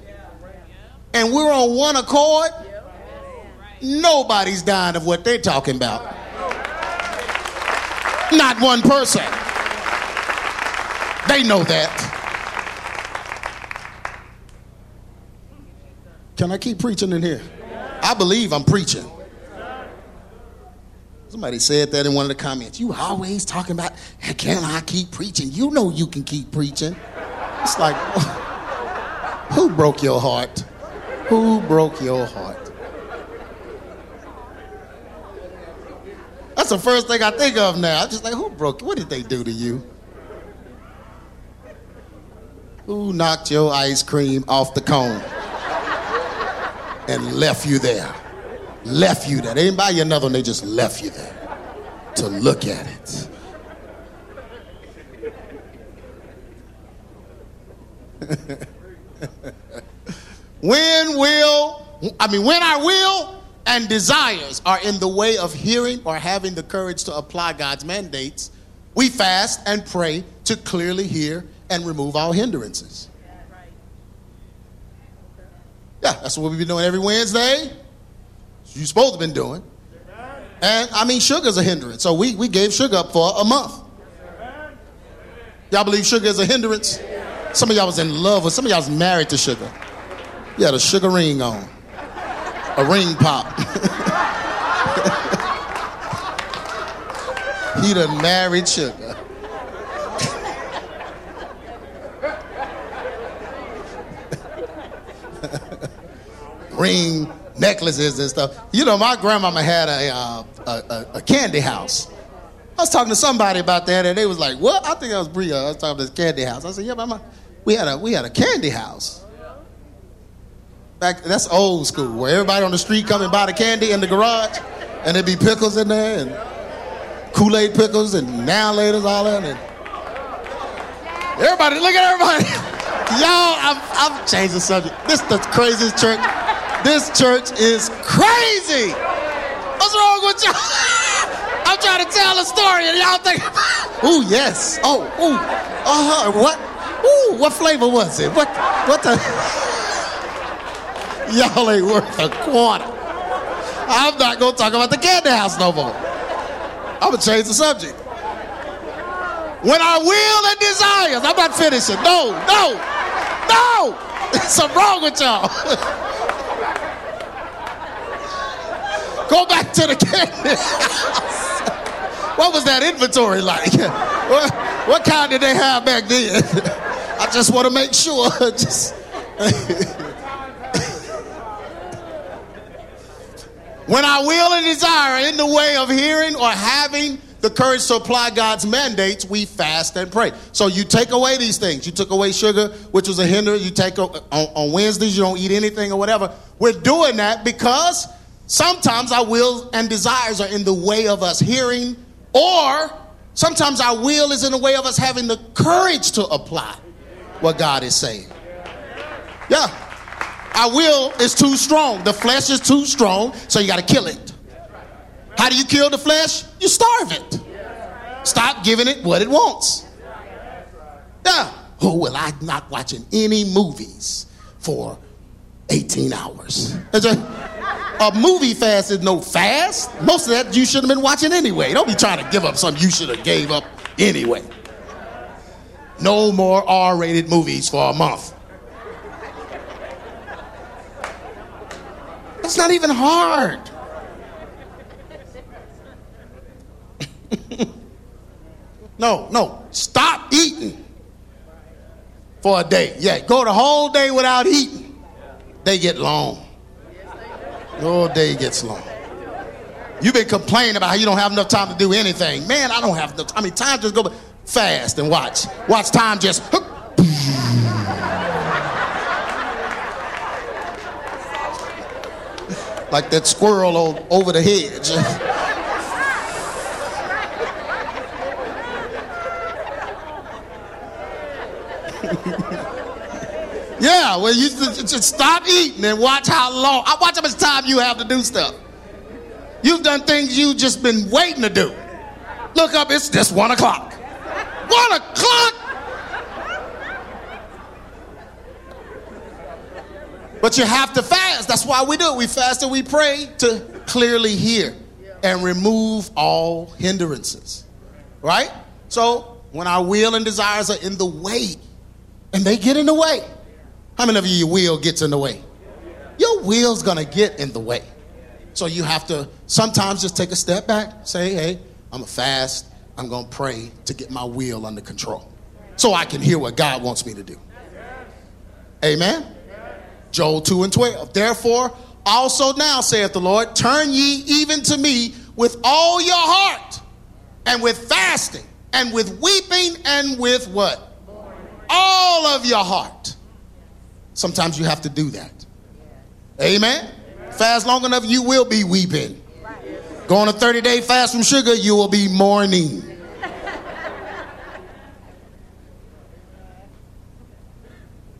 and we're on one accord, nobody's dying of what they're talking about. Not one person. They know that. Can I keep preaching in here? I believe I'm preaching. Somebody said that in one of the comments. You always talking about, can I keep preaching? You know you can keep preaching. It's like, [laughs] who broke your heart? Who broke your heart? That's the first thing I think of now. I'm just like, who broke? What did they do to you? Who knocked your ice cream off the cone and left you there? Left you there. They didn't buy you another one, they just left you there to look at it. [laughs] when will, I mean, when our will and desires are in the way of hearing or having the courage to apply God's mandates, we fast and pray to clearly hear and remove all hindrances. Yeah, that's what we've been doing every Wednesday you're supposed to been doing. And I mean, sugar's a hindrance. So we, we gave sugar up for a month. Y'all believe sugar is a hindrance? Some of y'all was in love with, some of y'all was married to sugar. You had a sugar ring on, a ring pop. [laughs] he done married sugar. [laughs] ring necklaces and stuff. You know, my grandmama had a, uh, a, a, candy house. I was talking to somebody about that, and they was like, "What?" I think I was Bria. I was talking about this candy house. I said, "Yeah, mama, we had a we had a candy house." Back that's old school, where everybody on the street come and buy the candy in the garage, and there'd be pickles in there, and Kool Aid pickles, and now laters all that, and everybody, look at everybody. [laughs] Y'all, I'm, I'm changing subject. This is the craziest church. This church is crazy. What's wrong with y'all? [laughs] I'm trying to tell a story and y'all think, [laughs] ooh, yes. Oh, ooh, uh-huh. What? Ooh, what flavor was it? What, what the? [laughs] Y'all ain't worth a quarter. I'm not gonna talk about the candy house no more. I'm gonna change the subject. When our will and desires, I'm not finishing. No, no, no. Something wrong with y'all. Go back to the candy. What was that inventory like? What, what kind did they have back then? I just want to make sure. [laughs] just when our will and desire are in the way of hearing or having the courage to apply God's mandates, we fast and pray. So you take away these things. You took away sugar, which was a hinder. You take on, on Wednesdays, you don't eat anything or whatever. We're doing that because Sometimes our will and desires are in the way of us hearing Or sometimes our will is in the way of us having the courage to apply what God is saying. Yeah. Our will is too strong. The flesh is too strong, so you got to kill it. How do you kill the flesh? You starve it. Stop giving it what it wants. Yeah. Oh, well, I'm not watching any movies for 18 hours. A movie fast is no fast. Most of that you should have been watching anyway. Don't be trying to give up something you should have gave up anyway. No more R-rated movies for a month. That's not even hard. [laughs] no, no. Stop eating for a day. Yeah, go the whole day without eating. They get long. Your day gets long. You've been complaining about how you don't have enough time to do anything. Man, I don't have enough. I mean, time just go fast and watch. Watch time just. [laughs] like that squirrel over the hedge. [laughs] yeah, well, you just stop eating and watch how long. I watch how much time you have to do stuff. You've done things you've just been waiting to do. Look up, it's just one o'clock. One o'clock? But you have to fast. That's why we do it. We fast and we pray to clearly hear and remove all hindrances. Right? So when our will and desires are in the way, and they get in the way. How many of you your will gets in the way? Your will's gonna get in the way. So you have to sometimes just take a step back, say, hey, I'm a fast, I'm gonna pray to get my will under control. So I can hear what God wants me to do. Amen. Joel 2 and 12. Therefore, also now, saith the Lord, turn ye even to me with all your heart, and with fasting, and with weeping, and with what? All of your heart. Sometimes you have to do that. Amen. Fast long enough, you will be weeping. Go on a 30 day fast from sugar, you will be mourning.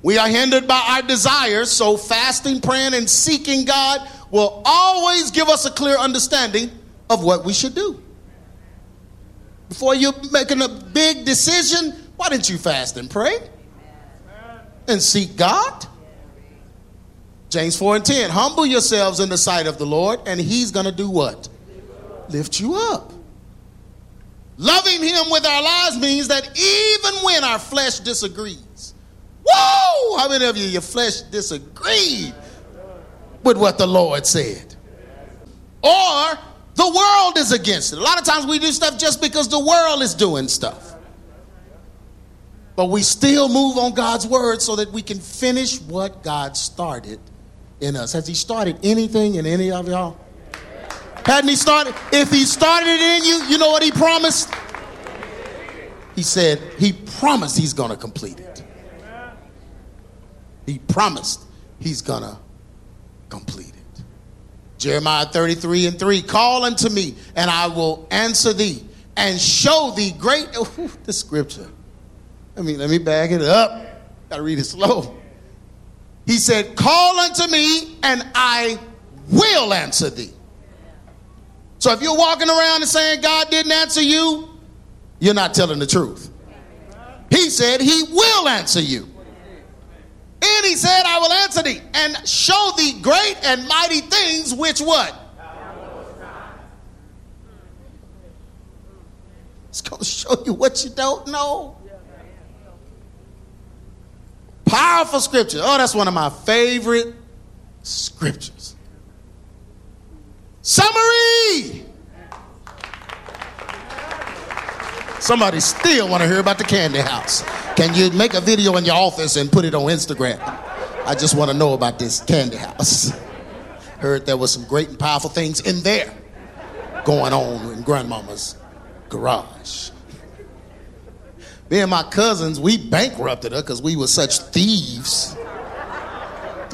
We are hindered by our desires, so fasting, praying, and seeking God will always give us a clear understanding of what we should do. Before you're making a big decision, why didn't you fast and pray? And seek God? James 4 and 10. Humble yourselves in the sight of the Lord, and He's going to do what? Lift you up. Loving Him with our lives means that even when our flesh disagrees, Whoa! How many of you, your flesh disagreed with what the Lord said? Or the world is against it. A lot of times we do stuff just because the world is doing stuff. But we still move on God's word so that we can finish what God started in us. Has He started anything in any of y'all? Hadn't He started? If He started it in you, you know what He promised? He said, He promised He's going to complete it. He promised he's gonna complete it. Jeremiah 33 and 3 Call unto me, and I will answer thee and show thee great. [laughs] Oh, the scripture. I mean, let me back it up. Gotta read it slow. He said, Call unto me, and I will answer thee. So if you're walking around and saying God didn't answer you, you're not telling the truth. He said he will answer you. And he said, I will answer thee and show thee great and mighty things which what? It's going to show you what you don't know. Powerful scripture. Oh, that's one of my favorite scriptures. Summary. Somebody still want to hear about the candy house. Can you make a video in your office and put it on Instagram? I just want to know about this candy house. Heard there was some great and powerful things in there going on in grandmama's garage. Me and my cousins, we bankrupted her because we were such thieves.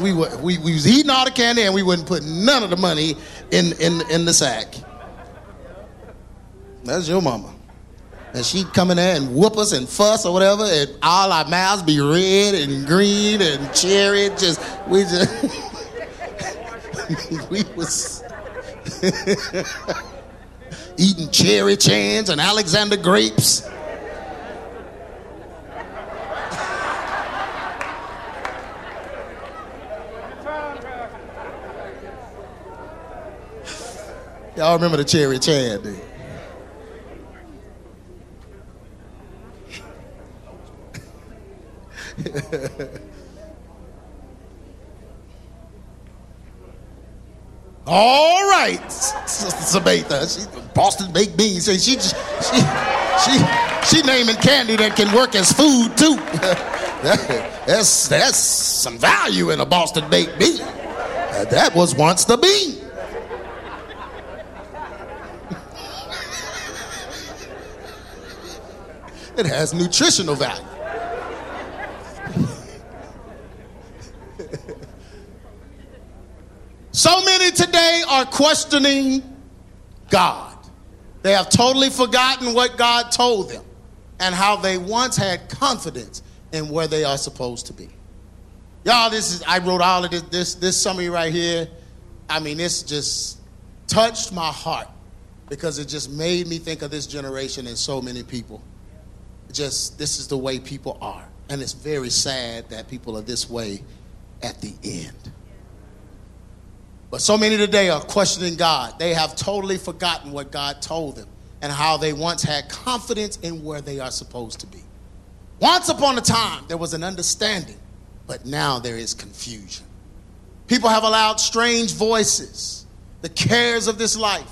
We, were, we, we was eating all the candy and we wouldn't put none of the money in, in, in the sack. That's your mama. And she'd come in there and whoop us and fuss or whatever, and all our mouths be red and green and cherry. Just we just [laughs] we was [laughs] eating cherry chans and Alexander grapes. Y'all remember the cherry chan, dude? All right, Samantha. She Boston baked beans. She she she she, naming candy that can work as food too. [laughs] that's that's some value in a Boston baked bean. That was once the bean. It has nutritional value. So many today are questioning God. They have totally forgotten what God told them and how they once had confidence in where they are supposed to be. Y'all, this is I wrote all of this this, this summary right here. I mean, this just touched my heart because it just made me think of this generation and so many people. Just this is the way people are. And it's very sad that people are this way at the end. But so many today are questioning God. They have totally forgotten what God told them and how they once had confidence in where they are supposed to be. Once upon a time, there was an understanding, but now there is confusion. People have allowed strange voices, the cares of this life,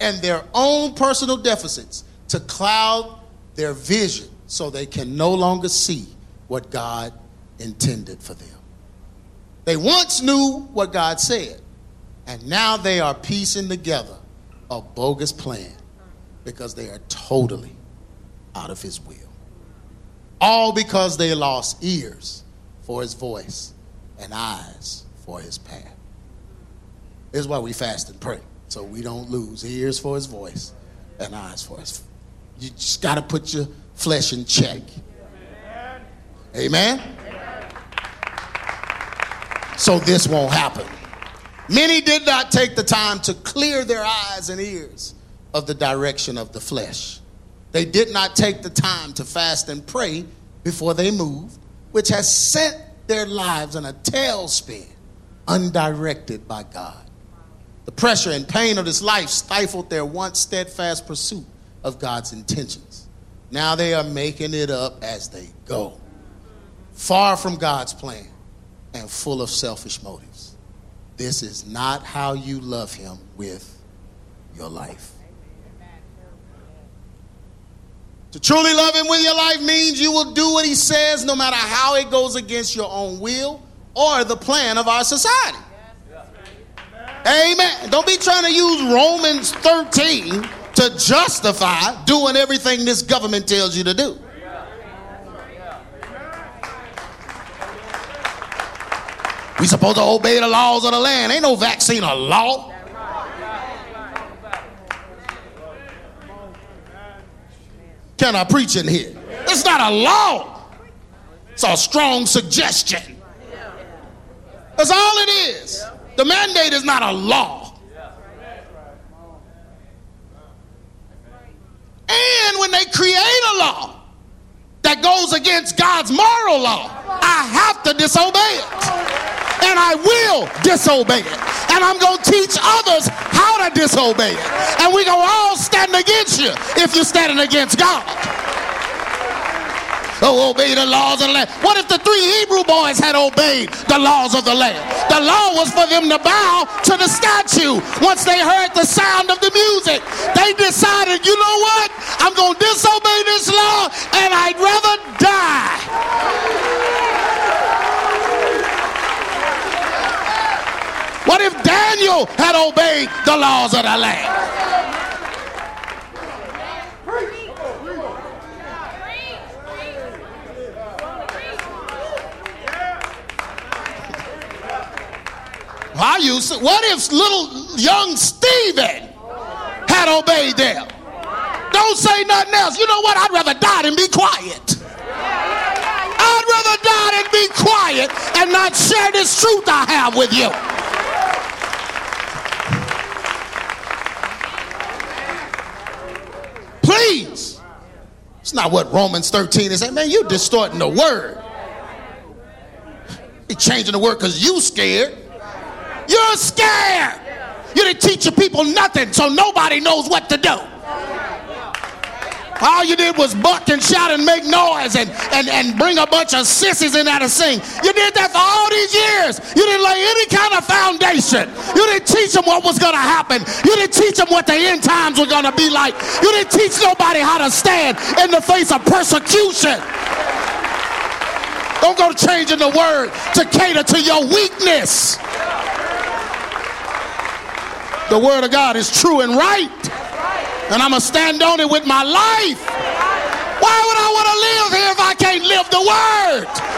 and their own personal deficits to cloud their vision so they can no longer see what God intended for them. They once knew what God said, and now they are piecing together a bogus plan because they are totally out of his will. All because they lost ears for his voice and eyes for his path. This is why we fast and pray, so we don't lose ears for his voice and eyes for his. You just got to put your flesh in check. Amen? So this won't happen. Many did not take the time to clear their eyes and ears of the direction of the flesh. They did not take the time to fast and pray before they moved, which has sent their lives in a tailspin, undirected by God. The pressure and pain of this life stifled their once steadfast pursuit of God's intentions. Now they are making it up as they go, far from God's plan and full of selfish motives. This is not how you love Him with your life. To truly love Him with your life means you will do what He says no matter how it goes against your own will or the plan of our society. Amen. Don't be trying to use Romans 13 to justify doing everything this government tells you to do. We supposed to obey the laws of the land. Ain't no vaccine a law. Can I preach in here? It's not a law. It's a strong suggestion. That's all it is. The mandate is not a law. And when they create a law that goes against God's moral law, I have to disobey it and I will disobey it. And I'm going to teach others how to disobey it. And we're going to all stand against you if you're standing against God. Oh, obey the laws of the land. What if the three Hebrew boys had obeyed the laws of the land? The law was for them to bow to the statue once they heard the sound of the music. They decided, you know what? I'm going to disobey this law and I'd rather die. What if Daniel had obeyed the laws of the land? I used what if little young Stephen had obeyed them? Don't say nothing else. You know what? I'd rather die than be quiet. I'd rather die than be quiet and not share this truth I have with you. Please. It's not what Romans 13 is saying. Man, you're distorting the word. You're changing the word because you scared. You're scared. You didn't teach your people nothing, so nobody knows what to do. All you did was buck and shout and make noise and, and, and bring a bunch of sissies in there to sing. You did that for all these years. You didn't lay any kind of foundation. You didn't teach them what was going to happen. You didn't teach them what the end times were going to be like. You didn't teach nobody how to stand in the face of persecution. Don't go changing the word to cater to your weakness. The word of God is true and right. And I'm going to stand on it with my life. Why would I want to live here if I can't live the word?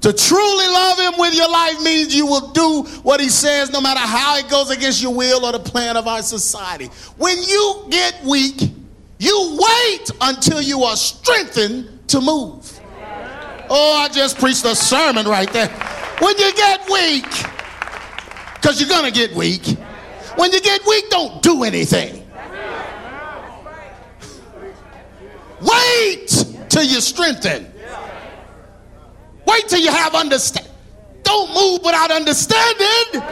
To truly love him with your life means you will do what he says no matter how it goes against your will or the plan of our society. When you get weak, you wait until you are strengthened to move. Oh, I just preached a sermon right there. When you get weak, because you're going to get weak, when you get weak, don't do anything. Wait till you're strengthened. Wait till you have understanding. Don't move without understanding.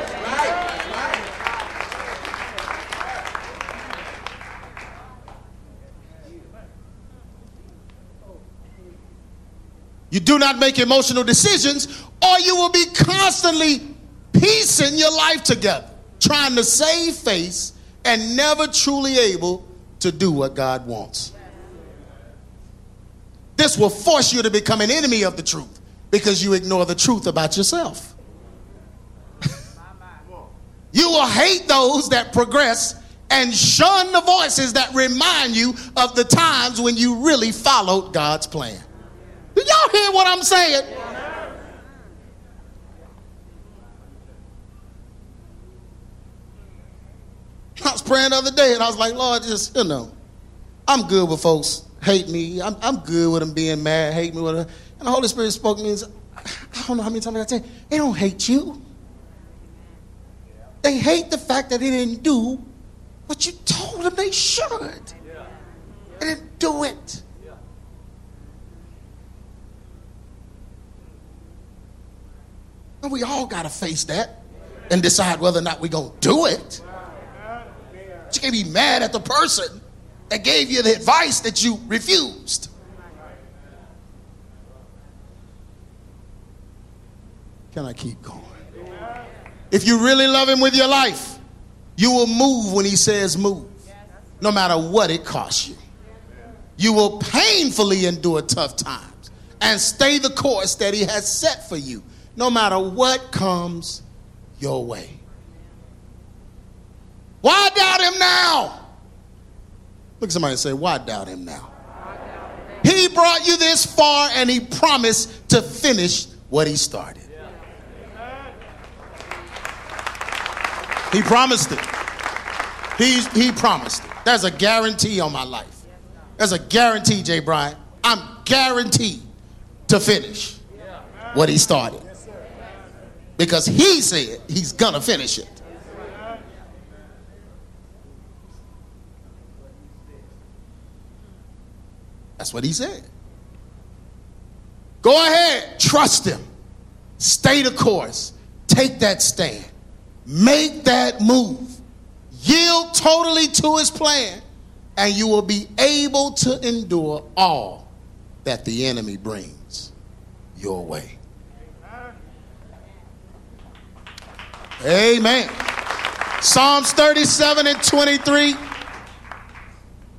You do not make emotional decisions, or you will be constantly piecing your life together, trying to save face and never truly able to do what God wants. This will force you to become an enemy of the truth because you ignore the truth about yourself. [laughs] you will hate those that progress and shun the voices that remind you of the times when you really followed God's plan. Do y'all hear what I'm saying? I was praying the other day and I was like, Lord, just, you know, I'm good with folks hate me. I'm, I'm good with them being mad, hate me. With them. And the Holy Spirit spoke to me and said, I don't know how many times I said, they don't hate you. They hate the fact that they didn't do what you told them they should. They didn't do it. And we all got to face that and decide whether or not we're going to do it. But you can't be mad at the person that gave you the advice that you refused. Can I keep going? If you really love him with your life, you will move when he says move, no matter what it costs you. You will painfully endure tough times and stay the course that he has set for you no matter what comes your way. Why doubt him now? Look at somebody and say, Why doubt him now? He brought you this far and he promised to finish what he started. He promised it. He, he promised it. There's a guarantee on my life. There's a guarantee, Jay Bryant. I'm guaranteed to finish what he started because he said he's gonna finish it. That's what he said. Go ahead, trust him, stay the course, take that stand, make that move, yield totally to his plan, and you will be able to endure all that the enemy brings your way. Amen. Psalms 37 and 23.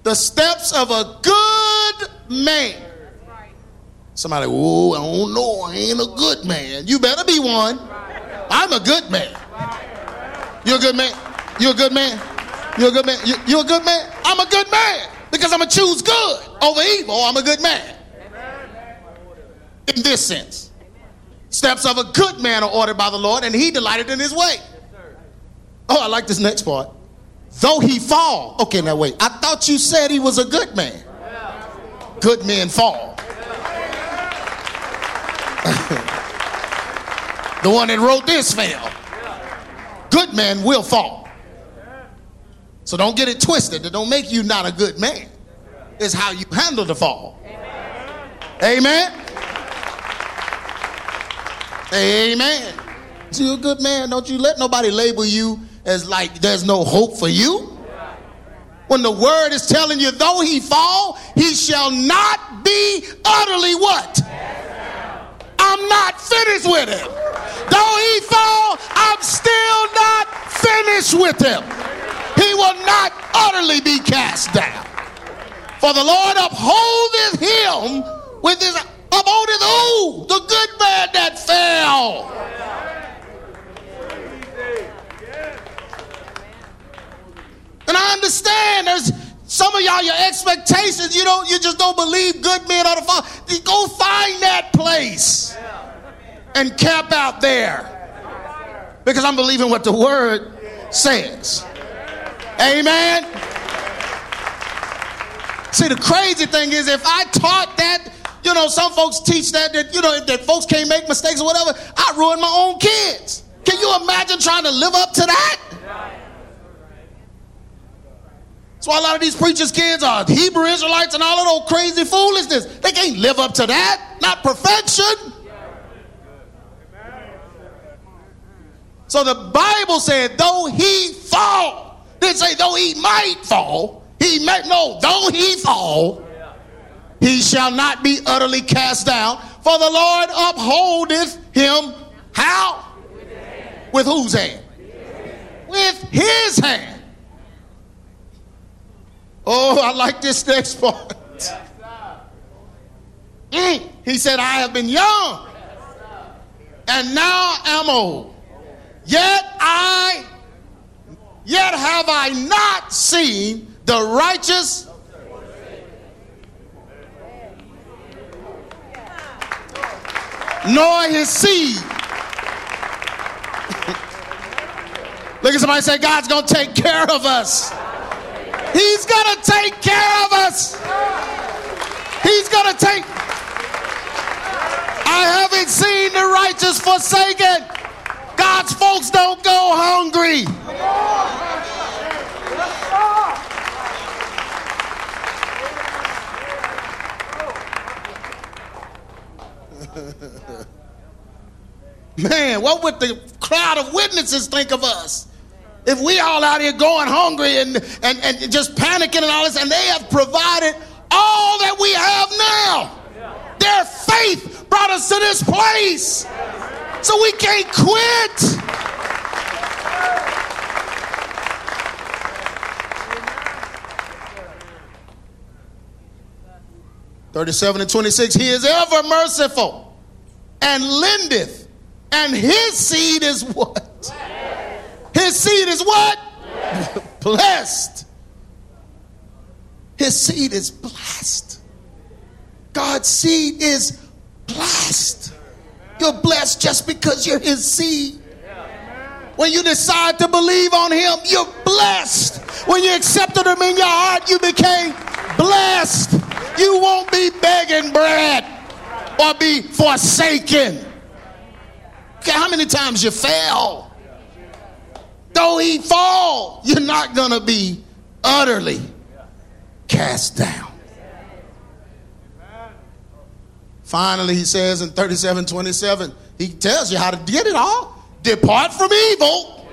The steps of a good man. Somebody, oh, I don't know. I ain't a good man. You better be one. I'm a good man. You're a good man. You're a good man. You're a good man. You're a good man. I'm a good man because I'm going to choose good over evil. I'm a good man. in this sense. Steps of a good man are ordered by the Lord, and he delighted in his way. Oh, I like this next part. Though he fall. Okay, now wait. I thought you said he was a good man. Good men fall. [laughs] the one that wrote this fell. Good men will fall. So don't get it twisted. It don't make you not a good man. It's how you handle the fall. Amen. Amen. So you're a good man. Don't you let nobody label you as like there's no hope for you. When the word is telling you, though he fall, he shall not be utterly what? I'm not finished with him. Though he fall, I'm still not finished with him. He will not utterly be cast down. For the Lord upholdeth him with his upholdeth who? The good man that fell. And I understand there's some of y'all, your expectations, you don't, you just don't believe good men are the fall. Go find that place and camp out there. Because I'm believing what the word says. Amen. See, the crazy thing is, if I taught that, you know, some folks teach that, that you know, that folks can't make mistakes or whatever, I ruin my own kids. Can you imagine trying to live up to that? That's why a lot of these preachers' kids are Hebrew Israelites and all of those crazy foolishness. They can't live up to that. Not perfection. So the Bible said, though he fall, didn't say though he might fall. He might no, though he fall, he shall not be utterly cast down. For the Lord upholdeth him how? With whose hand? With his hand. Oh, I like this next part. Mm. He said, I have been young and now am old. Yet I, yet have I not seen the righteous. Nor his seed. [laughs] Look at somebody say, God's going to take care of us. He's going to take care of us. He's going to take. I haven't seen the righteous forsaken. God's folks don't go hungry. [laughs] Man, what would the crowd of witnesses think of us? If we all out here going hungry and, and, and just panicking and all this, and they have provided all that we have now. Their faith brought us to this place. So we can't quit. Thirty-seven and twenty-six. He is ever merciful and lendeth, and his seed is what? His seed is what? Blessed. [laughs] blessed. His seed is blessed. God's seed is blessed. You're blessed just because you're his seed. When you decide to believe on him, you're blessed. When you accepted him in your heart, you became blessed. You won't be begging bread or be forsaken. Okay, how many times you fail? Though he fall, you're not to be utterly cast down. Finally, he says in 37 27, he tells you how to get it all. Depart from evil.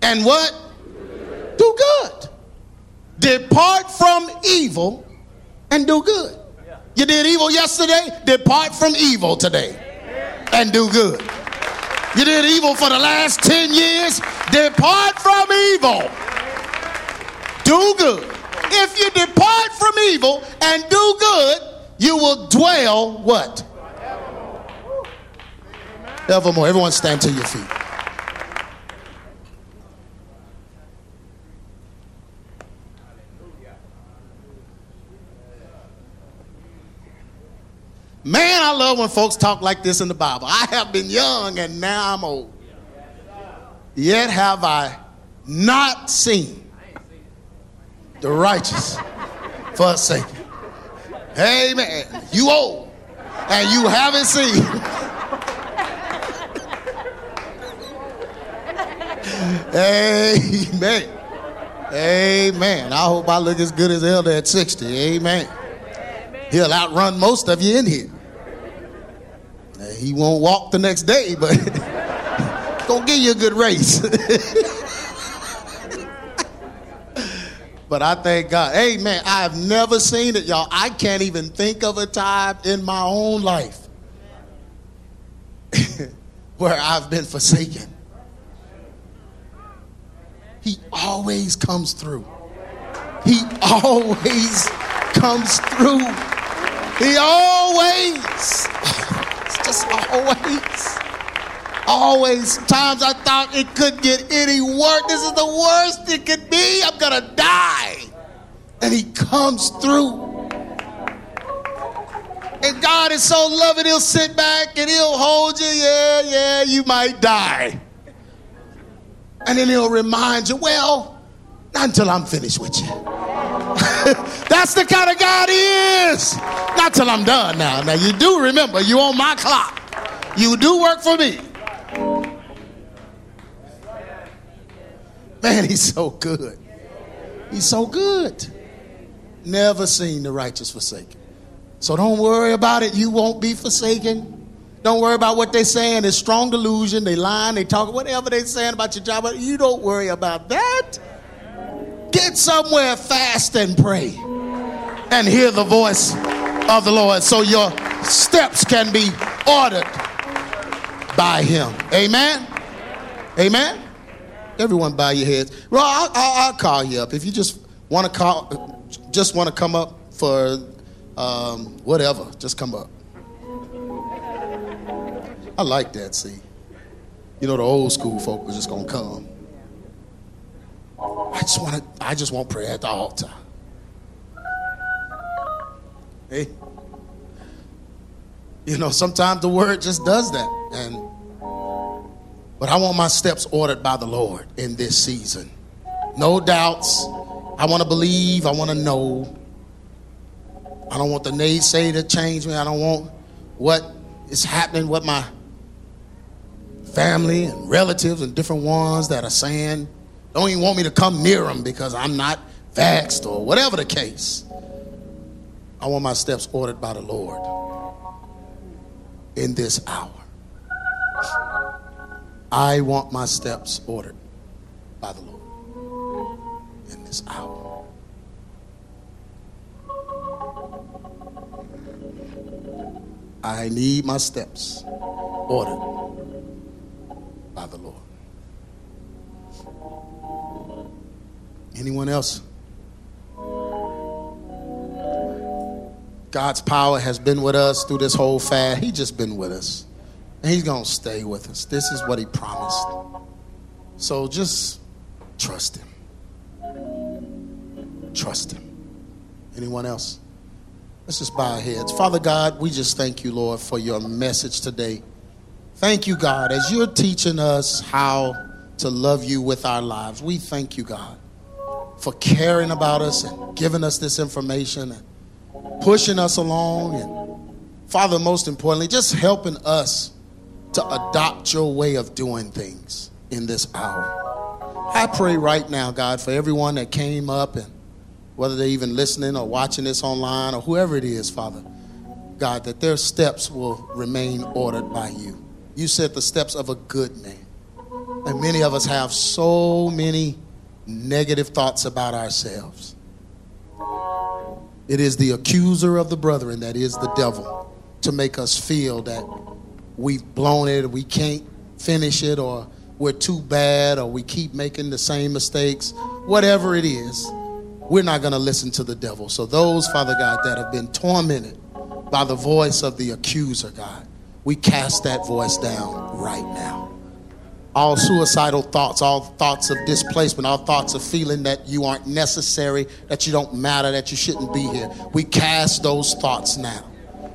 And what? Do good. Depart from evil and do good. You did evil yesterday, depart from evil today and do good. You did evil for the last 10 years, depart from evil. Do good. If you depart from evil and do good, you will dwell what? Evermore. Everyone stand to your feet. Man, I love when folks talk like this in the Bible. I have been young and now I'm old. Yet have I not seen the righteous forsaken. Amen. You old and you haven't seen. Amen. Amen. I hope I look as good as Elder at 60. Amen. He'll outrun most of you in here. He won't walk the next day, but [laughs] gonna give you a good race. [laughs] but I thank God. Amen. I have never seen it, y'all. I can't even think of a time in my own life [laughs] where I've been forsaken. He always comes through. He always comes through. He always, [laughs] it's just always, always. Times I thought it could get any worse. This is the worst it could be. I'm gonna die. And he comes through. And God is so loving, he'll sit back and he'll hold you. Yeah, yeah, you might die. And then he'll remind you, well, not until I'm finished with you. [laughs] That's the kind of God he is. Not till I'm done now. Now, you do remember, you on my clock. You do work for me. Man, he's so good. He's so good. Never seen the righteous forsaken. So don't worry about it. You won't be forsaken. Don't worry about what they're saying. It's strong delusion. They lying. They talk whatever they're saying about your job. You don't worry about that. Get somewhere fast and pray and hear the voice of the Lord so your steps can be ordered by Him. Amen. Amen. Everyone, bow your heads. Well, I'll, I'll, I'll call you up if you just want to call. Just want to come up for um, whatever. Just come up. I like that, see. You know, the old school folk are just gonna come. I just want to, I just want prayer at the altar. Hey. You know, sometimes the word just does that. And but I want my steps ordered by the Lord in this season. No doubts. I want to believe. I want to know. I don't want the naysay to change me. I don't want what is happening, what my family and relatives and different ones that are saying, don't even want me to come near them because I'm not vexed or whatever the case. I want my steps ordered by the Lord in this hour. I want my steps ordered by the Lord in this hour. I need my steps ordered by the Lord. Anyone else? God's power has been with us through this whole fast. He's just been with us. And he's going to stay with us. This is what he promised. So just trust him. Trust him. Anyone else? Let's just bow our heads. Father God, we just thank you, Lord, for your message today. Thank you, God, as you're teaching us how to love you with our lives. We thank you, God, for caring about us and giving us this information and pushing us along. And Father, most importantly, just helping us to adopt your way of doing things in this hour. I pray right now, God, for everyone that came up and whether they're even listening or watching this online or whoever it is, Father, God, that their steps will remain ordered by you. You said the steps of a good man. And many of us have so many negative thoughts about ourselves. It is the accuser of the brethren that is the devil to make us feel that we've blown it, we can't finish it, or we're too bad, or we keep making the same mistakes. Whatever it is, we're not going to listen to the devil. So, those, Father God, that have been tormented by the voice of the accuser, God, we cast that voice down right now. All suicidal thoughts, all thoughts of displacement, all thoughts of feeling that you aren't necessary, that you don't matter, that you shouldn't be here. We cast those thoughts now.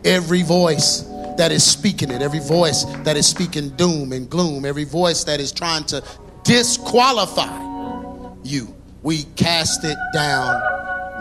Every voice that is speaking it, every voice that is speaking doom and gloom, every voice that is trying to disqualify you, we cast it down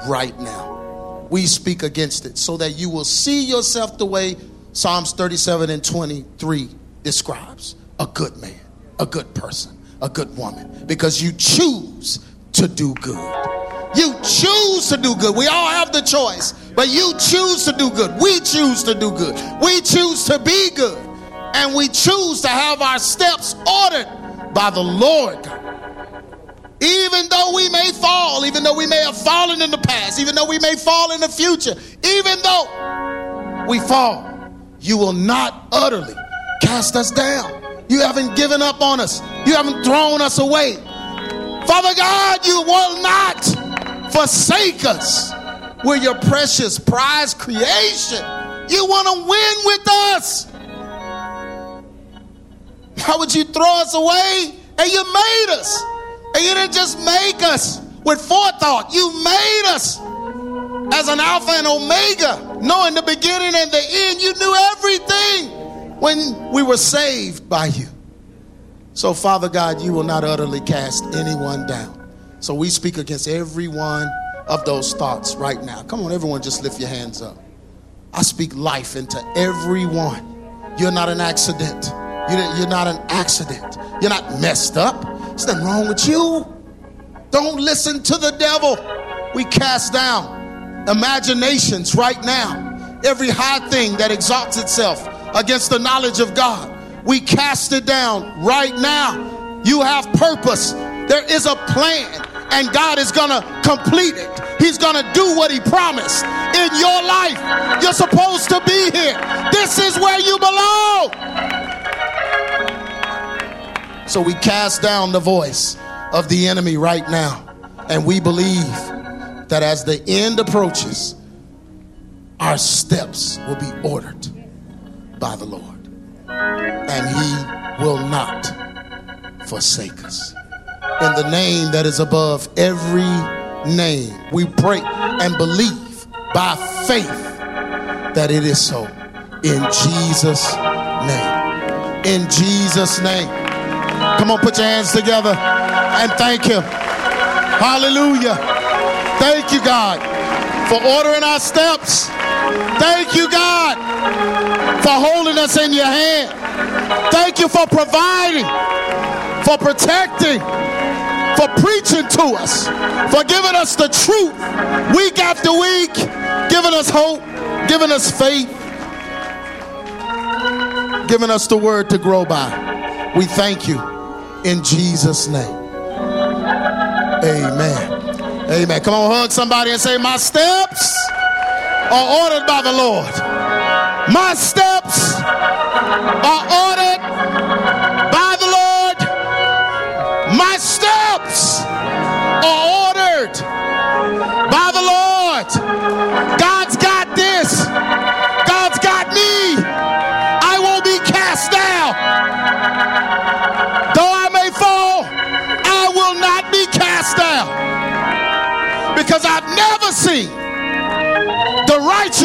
right now. We speak against it so that you will see yourself the way Psalms 37 and 23 describes a good man, a good person, a good woman, because you choose to do good. You choose to do good. We all have the choice, but you choose to do good. We choose to do good. We choose to be good. And we choose to have our steps ordered by the Lord Even though we may fall, even though we may have fallen in the past, even though we may fall in the future, even though we fall, you will not utterly cast us down. You haven't given up on us. You haven't thrown us away. Father God, you will not forsake us. We're your precious prize creation. You want to win with us. How would you throw us away? And you made us. And you didn't just make us with forethought, you made us as an Alpha and Omega, knowing the beginning and the end. You knew everything when we were saved by you. So, Father God, you will not utterly cast anyone down. So we speak against every one of those thoughts right now. Come on, everyone, just lift your hands up. I speak life into everyone. You're not an accident. You're not an accident. You're not messed up. There's nothing wrong with you. Don't listen to the devil. We cast down imaginations right now. Every high thing that exalts itself against the knowledge of God, we cast it down right now. You have purpose. There is a plan and God is going to complete it. He's going to do what He promised in your life. You're supposed to be here. This is where you belong. So we cast down the voice of the enemy right now. And we believe that as the end approaches, our steps will be ordered by the Lord. And He will not forsake us in the name that is above every name. We pray and believe by faith that it is so. In Jesus' name. In Jesus' name. Come on, put your hands together and thank Him. Hallelujah. Thank you, God, for ordering our steps. Thank you, God, for holding us in your hand. Thank you for providing, for protecting for preaching to us, for giving us the truth week after week, giving us hope, giving us faith, giving us the word to grow by. We thank you in Jesus' name. Amen. Amen. Come on, hug somebody and say, My steps are ordered by the Lord. My steps are ordered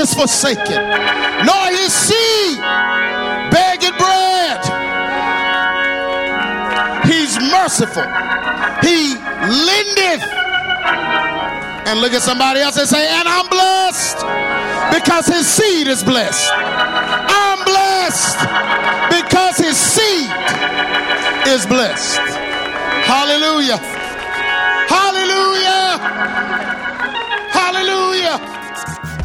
righteous forsaken, nor his seed begging bread. He's merciful. He lendeth. And look at somebody else and say, and I'm blessed because his seed is blessed. I'm blessed because his seed is blessed. Hallelujah. Hallelujah. Hallelujah.